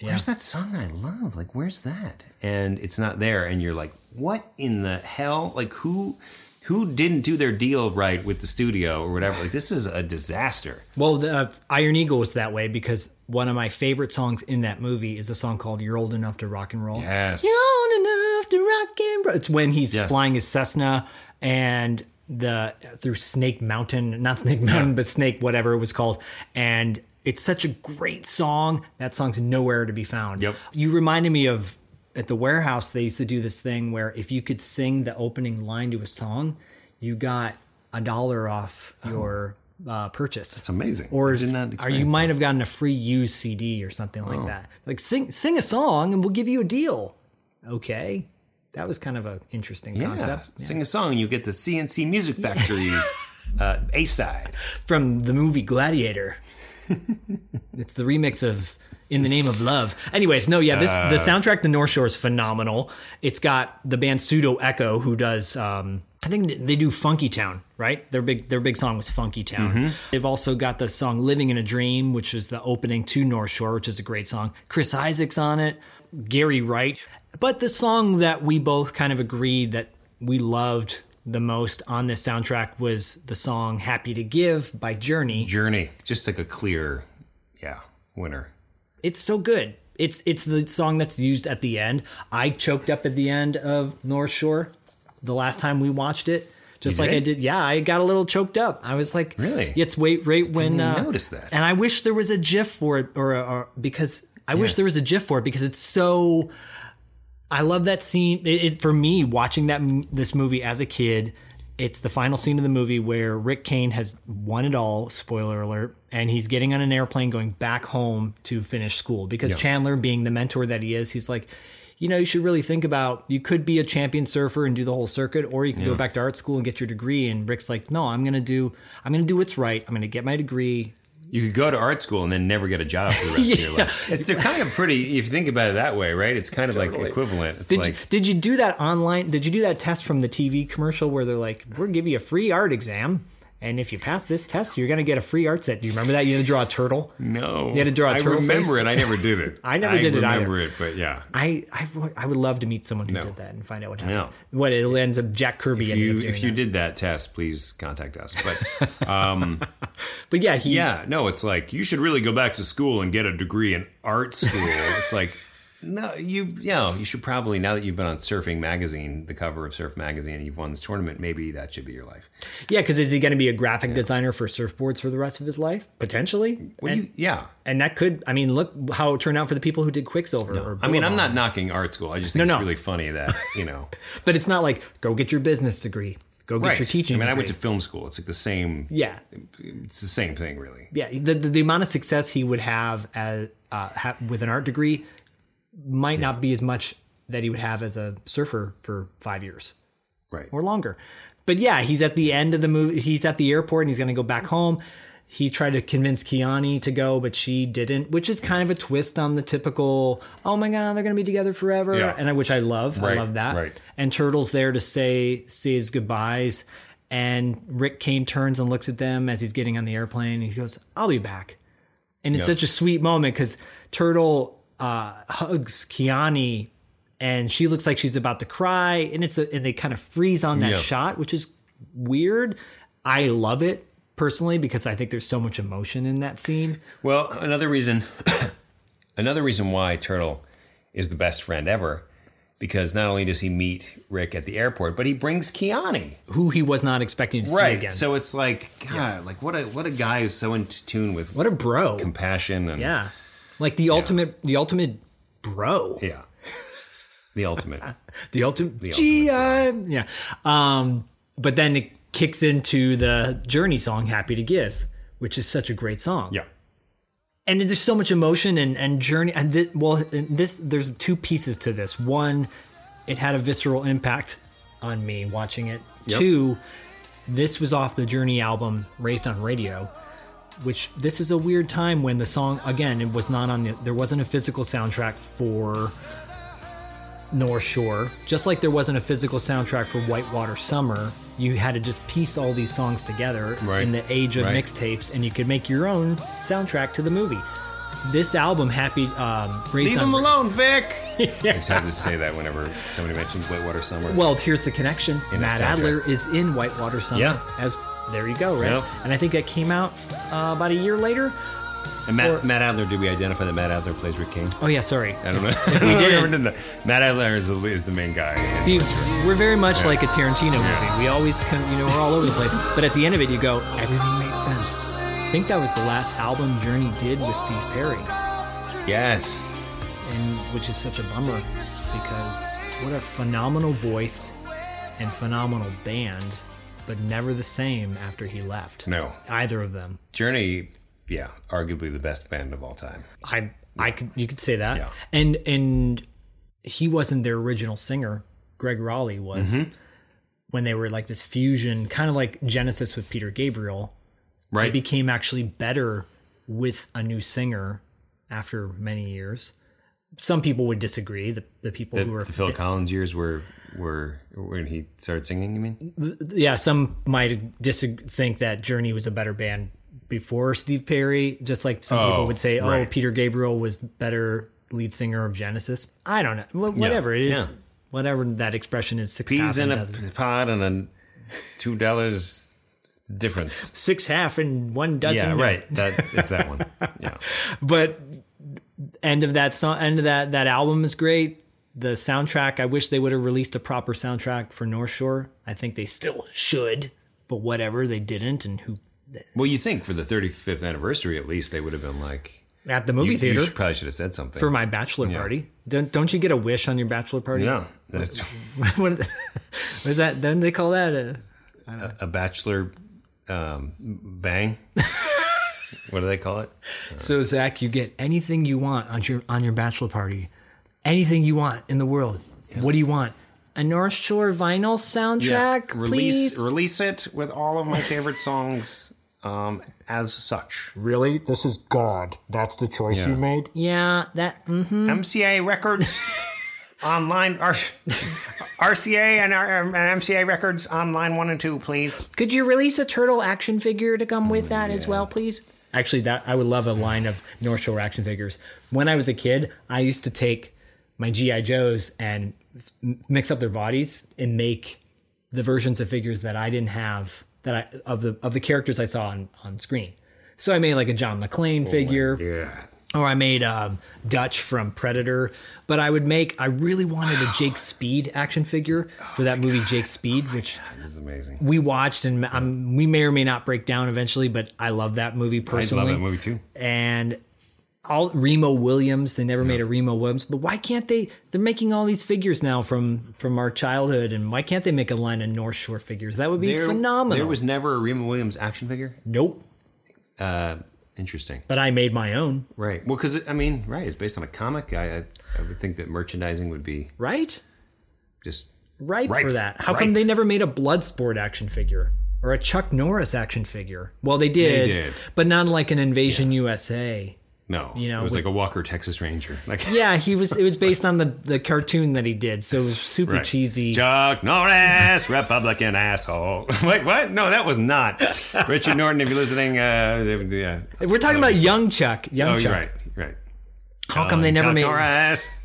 where's that song that I love? Like, where's that? And it's not there, and you're like, what in the hell? Like, who? Who didn't do their deal right with the studio or whatever? Like this is a disaster. Well, the uh, Iron Eagle was that way because one of my favorite songs in that movie is a song called "You're Old Enough to Rock and Roll." Yes. You're old enough to rock and roll. It's when he's Yes. flying his Cessna and the through Snake Mountain, not Snake Mountain, but Snake whatever it was called, and it's such a great song. That song's nowhere to be found. Yep. You reminded me of at the warehouse. They used to do this thing where if you could sing the opening line to a song, you got a dollar off your uh, purchase. It's amazing. Or, I did not or you experience might have gotten a free used CD or something like Oh. that. Like sing sing a song and we'll give you a deal. Okay, that was kind of an interesting Yeah, concept sing a song, and you get the C+C Music Factory uh, A side. from the movie Gladiator. it's the remix of in the name of love. Anyways, no, yeah, this the soundtrack to North Shore is phenomenal. It's got the band Pseudo Echo who does um I think they do Funky Town, right? Their big their big song was Funky Town. They've also got the song Living in a Dream, which is the opening to North Shore, which is a great song. Chris Isaak's on it, Gary Wright. But the song that we both kind of agreed that we loved the most on this soundtrack was the song Happy to Give by Journey. Journey, just like a clear, yeah, winner. It's so good. It's it's the song that's used at the end. I choked up at the end of North Shore the last time we watched it. Just like I did? Yeah, I got a little choked up. I was like, Really? It's wait right when uh, notice that. And I wish there was a GIF for it, or, or because I wish there was a GIF for it because it's so. I love that scene. It, it for me watching that this movie as a kid. It's the final scene of the movie where Rick Kane has won it all. Spoiler alert! And he's getting on an airplane going back home to finish school because Yeah. Chandler, being the mentor that he is, he's like, you know, you should really think about you could be a champion surfer and do the whole circuit, or you can go back to art school and get your degree. And Rick's like, no, I'm gonna do, I'm gonna do what's right. I'm gonna get my degree. You could go to art school and then never get a job for the rest of your life. It's, they're kind of pretty, if you think about it that way, right? It's kind of like equivalent. It's Did, like, you, did you do that online? Did you do that test from the TV commercial where they're like, we're gonna give you a free art exam, and if you pass this test, you're gonna get a free art set. Do you remember that? You had to draw a turtle. no. You had to draw a I turtle I remember face? it. I never did it. I never did it I either. remember it, but yeah. I, I I would love to meet someone who No. did that and find out what happened. No. What it ends up Jack Kirby If you, up doing if you that. did that test, please contact us. But um, but yeah, he yeah, no, it's like you should really go back to school and get a degree in art school. it's like no, you you know, you should probably now that you've been on Surfing Magazine, the cover of Surf Magazine, and you've won this tournament, maybe that should be your life. Yeah, because is he going to be a graphic designer for surfboards for the rest of his life? Potentially. Well, and, you, yeah. and that could, I mean, look how it turned out for the people who did Quiksilver. or I mean, I'm not knocking art school. I just think No, it's no. really funny that you know. But it's not like go get your business degree, go get right. your teaching. I mean, I went to film school. It's like the same. Yeah, It's the same thing, really. yeah. The, the, the amount of success he would have as uh, ha- with an art degree might not be as much that he would have as a surfer for five years. Right. or longer. But yeah, he's at the end of the movie. He's at the airport and he's going to go back home. He tried to convince Kiani to go, but she didn't, which is kind of a twist on the typical, oh my God, they're going to be together forever. Yeah. And I, which I love. I love that. right. And Turtle's there to say, say his goodbyes. And Rick Kane turns and looks at them as he's getting on the airplane. He goes, I'll be back. And it's Yeah. such a sweet moment because Turtle uh, hugs Kiani and she looks like she's about to cry. And it's a, and they kind of freeze on that Yeah. shot, which is weird. I love it personally because I think there's so much emotion in that scene. Well, another reason, another reason why Turtle is the best friend ever, because not only does he meet Rick at the airport, but he brings Kiani. Who he was not expecting to see again. So it's like, God, like what a what a guy who's so in tune with what a bro. compassion and Yeah. Like the ultimate, the ultimate bro. yeah, the ultimate. The ultimate. The Gee, I'm- yeah. Um, but then it kicks into the Journey song, Happy to Give, which is such a great song. yeah. and there's so much emotion and, and journey and thi- well this there's two pieces to this one it had a visceral impact on me watching it Yep. two this was off the journey album raised on radio which this is a weird time when the song again it was not on the there wasn't a physical soundtrack for North Shore, just like there wasn't a physical soundtrack for Whitewater Summer, you had to just piece all these songs together Right. in the age of Right. mixtapes, and you could make your own soundtrack to the movie. This album, Happy, um, raised Leave on. him alone, Vic. I just have to say that whenever somebody mentions Whitewater Summer. Well, here's the connection. In Matt. Adler is in Whitewater Summer. Yeah. As there you go, right? Yep. And I think that came out uh, about a year later. and Matt, or- Matt Adler, did we identify that Matt Adler plays Rick King? Oh yeah, sorry. I don't know. we we didn't- did. Matt Adler is the, is the main guy. See, we're very much Yeah. like a Tarantino movie. We always, come, you know, we're all over the place. But at the end of it, you go, everything made sense. I think that was the last album Journey did with Steve Perry, Yes. and which is such a bummer because what a phenomenal voice and phenomenal band, but never the same after he left. No. Either of them. Journey, yeah, arguably the best band of all time. I I could you could say that. Yeah. And and he wasn't their original singer. Gregg Rolie was Mm-hmm. when they were like this fusion, kind of like Genesis with Peter Gabriel. Right. It became actually better with a new singer after many years. Some people would disagree. The the people The, who were the Phil Collins years were were when he started singing. You mean? yeah, some might dis- think that Journey was a better band before Steve Perry, just like some people Oh, would say, oh, right. Peter Gabriel was better lead singer of Genesis. I don't know. Wh- Whatever it is, yeah. whatever that expression is, six Peas in a pod and a two dollars difference. six half and one dozen. yeah, right. That it's that one. Yeah. But end of that song, end of that that album is great. The soundtrack, I wish they would have released a proper soundtrack for North Shore. I think they still should, but whatever, they didn't. And who Well, you think for the 35th anniversary, at least they would have been like at the movie you, theater You should, probably should have said something for my bachelor Yeah. party? Don't don't you get a wish on your bachelor party? Yeah, that's what, what is that? Then they call that a a bachelor um, bang. what do they call it? So Zak, you get anything you want on your on your bachelor party, anything you want in the world. What do you want? A North Shore vinyl soundtrack, release please. release it with all of my favorite songs um, as such. Really, this is God. That's the choice Yeah. you made. Yeah, that. Mm-hmm. MCA Records online, R- RCA and, R- and MCA Records online one and two, please. Could you release a turtle action figure to come with that as well, please? Actually, that I would love a line of North Shore action figures. When I was a kid, I used to take my GI Joes and f- mix up their bodies and make the versions of figures that I didn't have that I of the of the characters I saw on on screen. So I made like a John McClane figure Yeah. or I made um, Dutch from Predator. But I would make, I really wanted a Jake Speed action figure for that movie Jake Speed, which This is amazing. we watched and um, we may or may not break down eventually. But I love that movie personally. I love that movie too. And all Remo Williams, they never made a Remo Williams, but why can't they? They're making all these figures now from from our childhood, and why can't they make a line of North Shore figures? That would be There- phenomenal. There was never a Remo Williams action figure. nope, Uh, interesting. but I made my own. Right. Well, because I mean, right, it's based on a comic. I, I I would think that merchandising would be Right, just right Ripe. for that. How come they never made a Bloodsport action figure or a Chuck Norris action figure? Well, they did, did. but not like an Invasion USA. No. You know, it was with- like a Walker Texas Ranger. Like Yeah, he was. It was based on the the cartoon that he did, so it was super Right. cheesy. Chuck Norris, Republican asshole. Wait, what? No, that was not Richard Norton. If you're listening, uh, yeah. We're talking about young Chuck. Young Oh, Chuck. right. Right. How come they never Chuck made? Norris?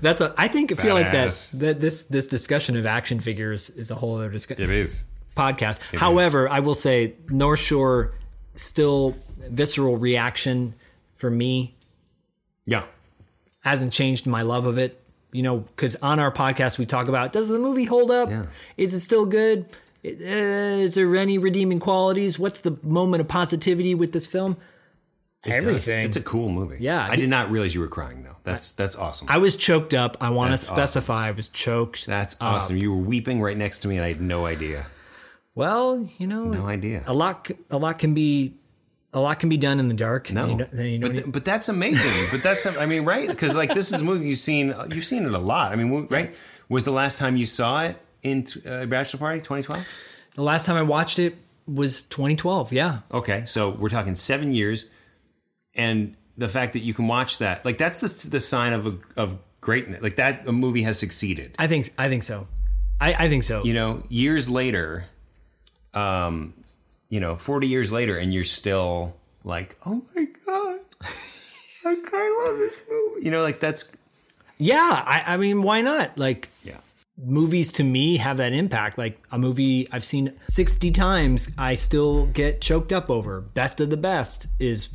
That's a. I think I feel like that. That this this discussion of action figures is a whole other discussion It is. podcast. However, I will say North Shore still visceral reaction for me Yeah. hasn't changed my love of it. You know, because on our podcast we talk about does the movie hold up? Yeah. Is it still good? Uh, is there any redeeming qualities? What's the moment of positivity with this film? It does. Everything. It's a cool movie. Yeah. I did not realize you were crying though. That's that's awesome. I was choked up. I want to That's awesome. specify I was choked. That's up. awesome. You were weeping right next to me, and I had no idea. Well, you know, No idea. a lot a lot can be a lot can be done in the dark. No, you you but but that's amazing. but that's I mean right because like this is a movie you've seen you've seen it a lot. I mean right was the last time you saw it in uh, Bachelor Party 2012? the last time I watched it was 2012. Yeah, Okay, so we're talking seven years, and the fact that you can watch that like that's the the sign of a, of greatness. Like that a movie has succeeded. I think I think so. I, I think so. You know, years later, um, you know, forty years later, and you're still like, oh my god, I kind of love this movie. You know, like that's yeah, I, I mean, why not? Like yeah. movies to me have that impact. Like a movie I've seen 60 times, I still get choked up over. Best of the best is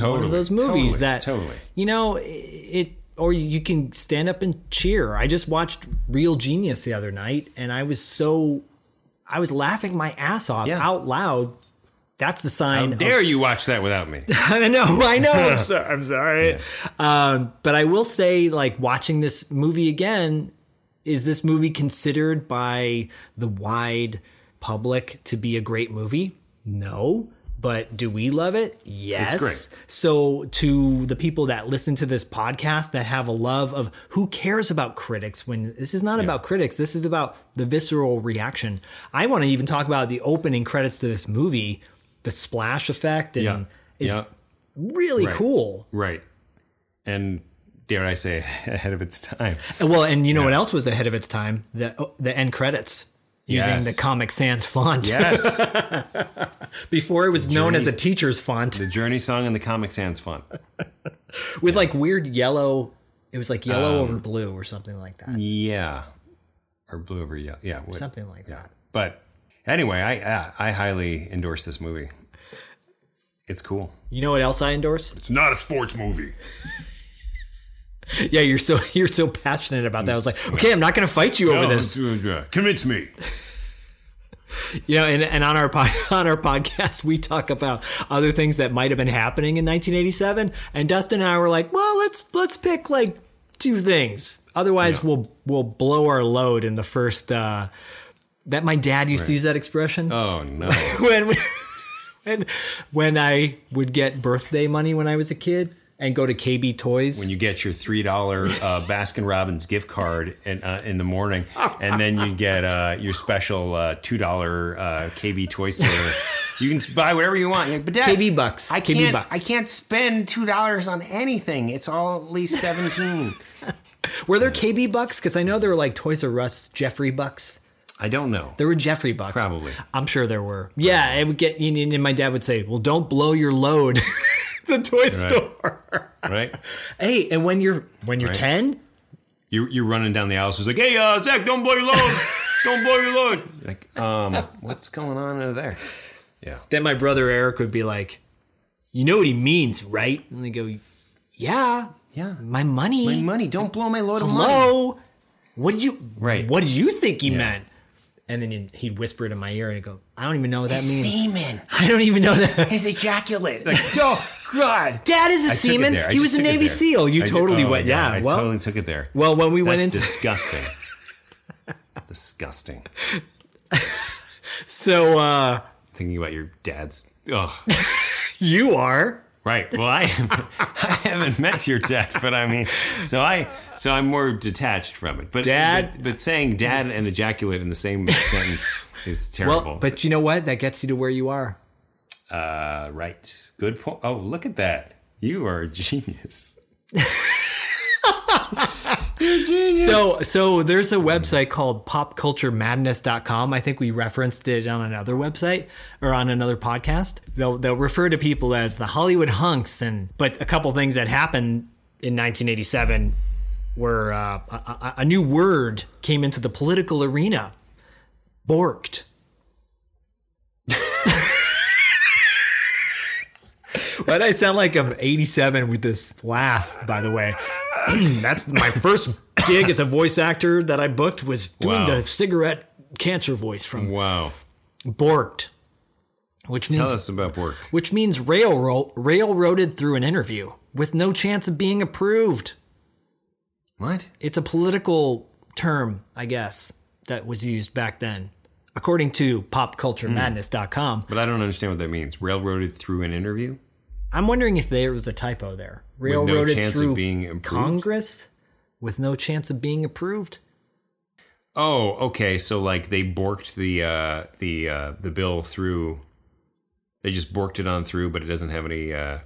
one of those movies totally, that totally. you know it. Or you can stand up and cheer. I just watched Real Genius the other night, and I was so I was laughing my ass off Yeah. out loud. That's the sign. How of- dare you watch that without me? I know, I know. I'm, so, I'm sorry. Um, but I will say, like, watching this movie again, is this movie considered by the wide public to be a great movie? No. But do we love it? Yes. great. So, to the people that listen to this podcast that have a love of who cares about critics when this is not about critics, this is about the visceral reaction. I want to even talk about the opening credits to this movie, the splash effect, and Yeah. is Yeah. really Right. cool. Right. and dare I say, ahead of its time. Well, and you know what else was ahead of its time? The oh, the end credits using Yes. the Comic Sans font. Yes, Before it was known as a teacher's font the Journey song and the Comic Sans font. with like weird yellow. It was like yellow Um, over blue or something like that. Yeah, or blue over yellow. yeah, what- Something like yeah. that. But anyway, I I I highly endorse this movie. It's cool. You know what else I endorse? It's not a sports movie. Yeah, you're so you're so passionate about that. I was like, okay, I'm not going to fight you over this. Convince me. You know, and, and on our pod, on our podcast, we talk about other things that might have been happening in 1987. And Dustin and I were like, well, let's let's pick like two things. Otherwise, we'll we'll blow our load in the first. Uh, that my dad used to use that expression Oh no. when we, when when I would get birthday money when I was a kid and go to KB Toys. when you get your three dollar uh, Baskin Robbins gift card in, uh, in the morning, and then you get uh, your special uh, two dollar uh, KB Toy Store. You can buy whatever you want. Like, but Dad, KB bucks. I KB can't. bucks. I can't spend two dollars on anything. It's all at least seventeen. were there KB bucks? Because I know there were like Toys R Us Geoffrey bucks. I don't know. There were Geoffrey bucks. Probably. I'm sure there were. Yeah, it would get. And my dad would say, "Well, don't blow your load." the toy store. Right? Hey, and when you're when you're Right. ten, You you're running down the aisle. It's like, hey, uh, Zak, don't blow your load. don't blow your load. Like, um, what's going on over there? Yeah. then my brother Eric would be like, "You know what he means, right?" And they go, "Yeah, Yeah. my money, My money. Don't blow my load of money. Hello, what did you? Right. What did you think he meant?" And then he'd- he'd whisper it in my ear and he'd go, "I don't even know what that means. Semen. I don't even know that." His ejaculate. Like, oh God. Dad is a I took it seaman. there. I He was just a took it Navy there. SEAL. You I did- totally oh, went. Yeah. I well, totally took it there. well, when we went That's into disgusting. That's disgusting. so uh Thinking about your dad's. Oh, you are. Right. Well, I am, I haven't met your dad, but I mean, so I so I'm more detached from it. But Dad- but, but saying dad and ejaculate in the same sentence is terrible. Well, but you know what? That gets you to where you are. uh, right. Good point. Oh, look at that. You are a genius. So so there's a website called popculturemadness.com. I think we referenced it on another website or on another podcast. They'll they'll refer to people as the Hollywood hunks and but a couple things that happened in 1987 were uh, a, a, new word came into the political arena. Borked. Why do I sound like I'm 87 with this laugh, by the way? That's my first gig as a voice actor that I booked was doing Wow. the cigarette cancer voice from Wow. Borked, which means Tell us about work. which means railroad railroaded through an interview with no chance of being approved. What? It's a political term, I guess, that was used back then, according to popculturemadness.com. Hmm. But I don't understand what that means. Railroaded through an interview? I'm wondering if there was a typo there. No Railroaded chance of through being approved? Congress with no chance of being approved. Oh, okay. So like they borked the uh, the uh, the bill through. They just borked it on through, but it doesn't have any uh,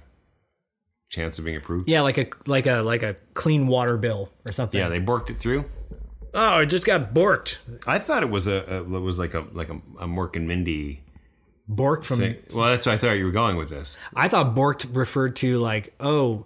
chance of being approved. Yeah, like a like a like a clean water bill or something. Yeah, they borked it through. oh, it just got borked. I thought it was a, a it was like a like a, a Mork and Mindy Borked from. thing. Well, that's what I thought you were going with this. I thought borked referred to like oh,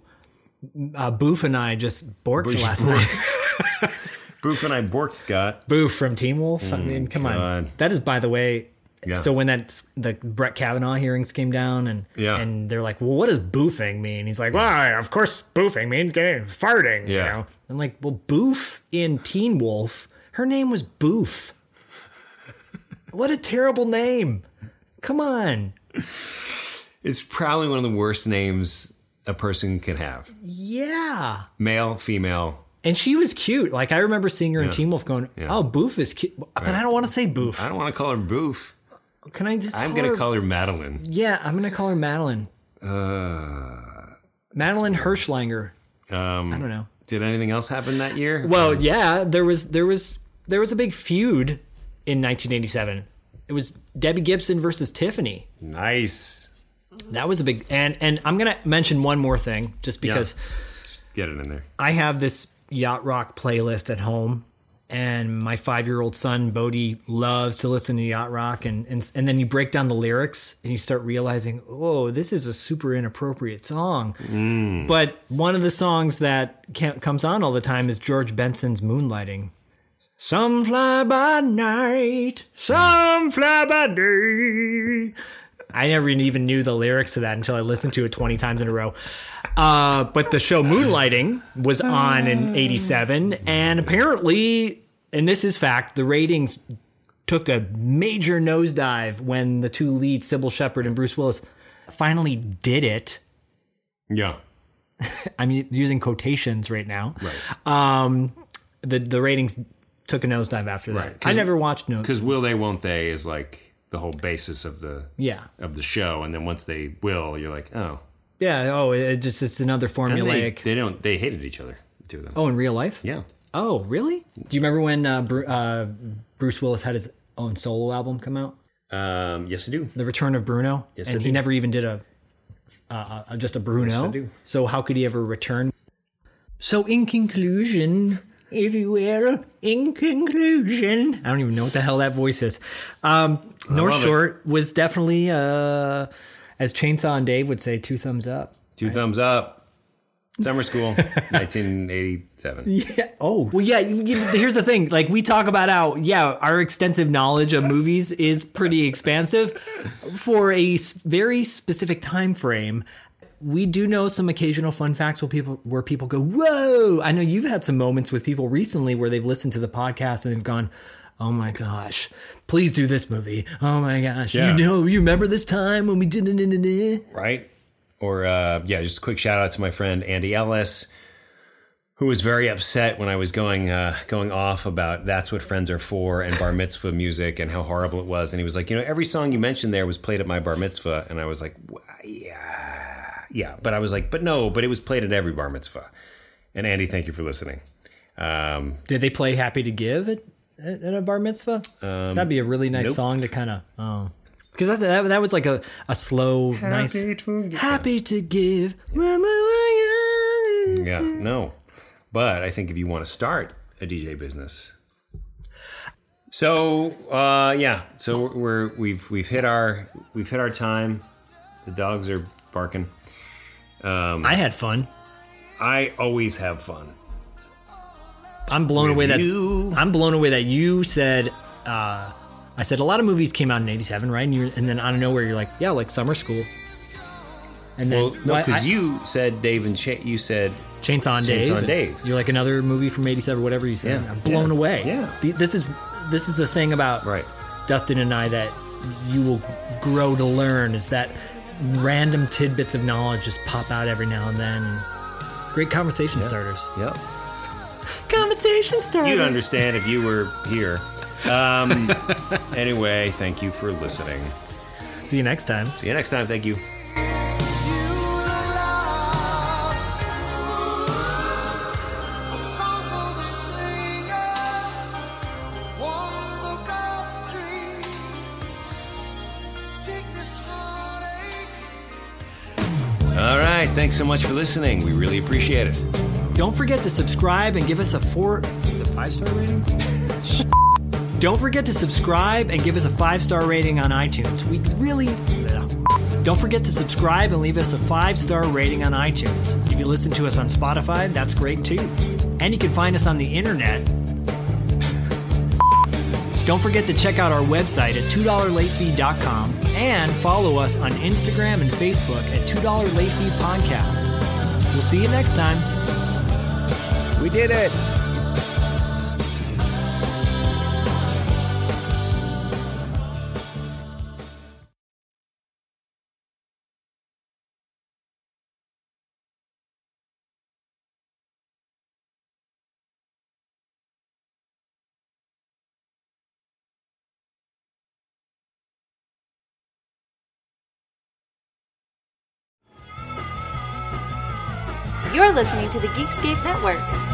uh, Boof and I just borked Boof- last night. Boof and I borked Scott. Boof from Teen Wolf. I mean, come on. Mm, That is, by the way. Yeah. So when that the Brett Kavanaugh hearings came down and Yeah. and they're like, well, what does boofing mean? He's like, well, of course, boofing means getting farting. You Yeah. know? I'm like, well, Boof in Teen Wolf, her name was Boof. what a terrible name. Come on. It's probably one of the worst names a person can have. Yeah. Male, female. And she was cute. Like I remember seeing her in Yeah. Teen Wolf going, Yeah. "Oh, Boof is cute." But I don't want to say Boof. I don't want to call her Boof. Can I just? I'm call gonna her- call her Madeline. Yeah, I'm gonna call her Madeline. Uh, Madeline Hirschlanger. um, I don't know. Did anything else happen that year? Well, yeah, there was there was there was a big feud in 1987. It was Debbie Gibson versus Tiffany. nice. That was a big and and I'm gonna mention one more thing just because Just Get it in there. I have this yacht rock playlist at home, and my five year old son Bodie loves to listen to yacht rock, and, and and then you break down the lyrics and you start realizing, oh, this is a super inappropriate song. Mm. But one of the songs that comes on all the time is George Benson's "Moonlighting." Some fly by night, some fly by day. I never even knew the lyrics to that until I listened to it 20 times in a row. Uh, but the show Moonlighting was on in 87, and apparently, and this is fact, the ratings took a major nosedive when the two leads, Cybill Shepherd and Bruce Willis, finally did it. Yeah. I'm using quotations right now. Right. Um, the, the ratings took a nosedive after that. Right. I never watched No. Because will they, won't they is like the whole basis of the Yeah. of the show, and then once they will, you're like, oh, Yeah. Oh, it's just it's another formulaic. they, they don't. They hated each other. the Two of them. oh, in real life? Yeah. Oh, really? Do you remember when uh, Bru- uh, Bruce Willis had his own solo album come out, Um, yes, I do. The Return of Bruno? Yes, and I he do. never even did a uh, uh, just a Bruno. Yes, I do. So how could he ever return? So in conclusion, if you will, in conclusion, I don't even know what the hell that voice is. Um, North love it. Shore was definitely, uh, as Chainsaw and Dave would say, two thumbs up. Two thumbs up. Summer school, 1987. Yeah. Oh, well, yeah. you- you- Here's the thing. Like we talk about how, yeah, our extensive knowledge of movies is pretty expansive for a very specific time frame. We do know some occasional fun facts where people where people go, "Whoa!" I know you've had some moments with people recently where they've listened to the podcast and they've gone, "Oh my gosh, please do this movie! Oh my gosh, Yeah. you know, you remember this time when we did it?" right? Or uh, yeah, just a quick shout out to my friend Andy Ellis, who was very upset when I was going uh, going off about that's what friends are for and bar mitzvah music and how horrible it was. And he was like, you know, every song you mentioned there was played at my bar mitzvah, and I was like, "Wh- yeah, yeah, but I was like, but no, but it was played at every bar mitzvah. And Andy, thank you for listening. Um, Did they play "Happy to Give" at, at, at a bar mitzvah? That'd be a really nice nope. song to kind of oh, because that, that was like a, a slow, nice to give. "Happy to Give." yeah, no, but I think if you want to start a DJ business. So uh, yeah, so we're we've we've hit our we've hit our time. The dogs are barking. Um, I had fun. I always have fun. I'm blown With away that you. I'm blown away that you said. Uh, I said a lot of movies came out in '87, right? And, and then out of nowhere, you're like, yeah, like Summer School. And then Well, no, because you said Dave and Cha- you said Chainsaw and Dave. Chainsaw and Dave. You're like another movie from '87, whatever you said. Yeah, I'm blown yeah, away. yeah. This is this is the thing about right. Dustin and I that you will grow to learn is that random tidbits of knowledge just pop out every now and then. Great conversation starters. Yep. Conversation starters. You'd understand if you were here. Um, anyway, thank you for listening. See you next time. See you next time. Thank you. Thanks so much for listening. We really appreciate it. Don't forget to subscribe and give us a four. Is it five star rating? Don't forget to subscribe and give us a five star rating on iTunes. We'd really. Don't forget to subscribe and leave us a five star rating on iTunes. If you listen to us on Spotify, that's great too. And you can find us on the internet. Don't forget to check out our website at $2latefee.com and follow us on Instagram and Facebook at $2 Late Fee Podcast. We'll see you next time. We did it. Geekscape Network.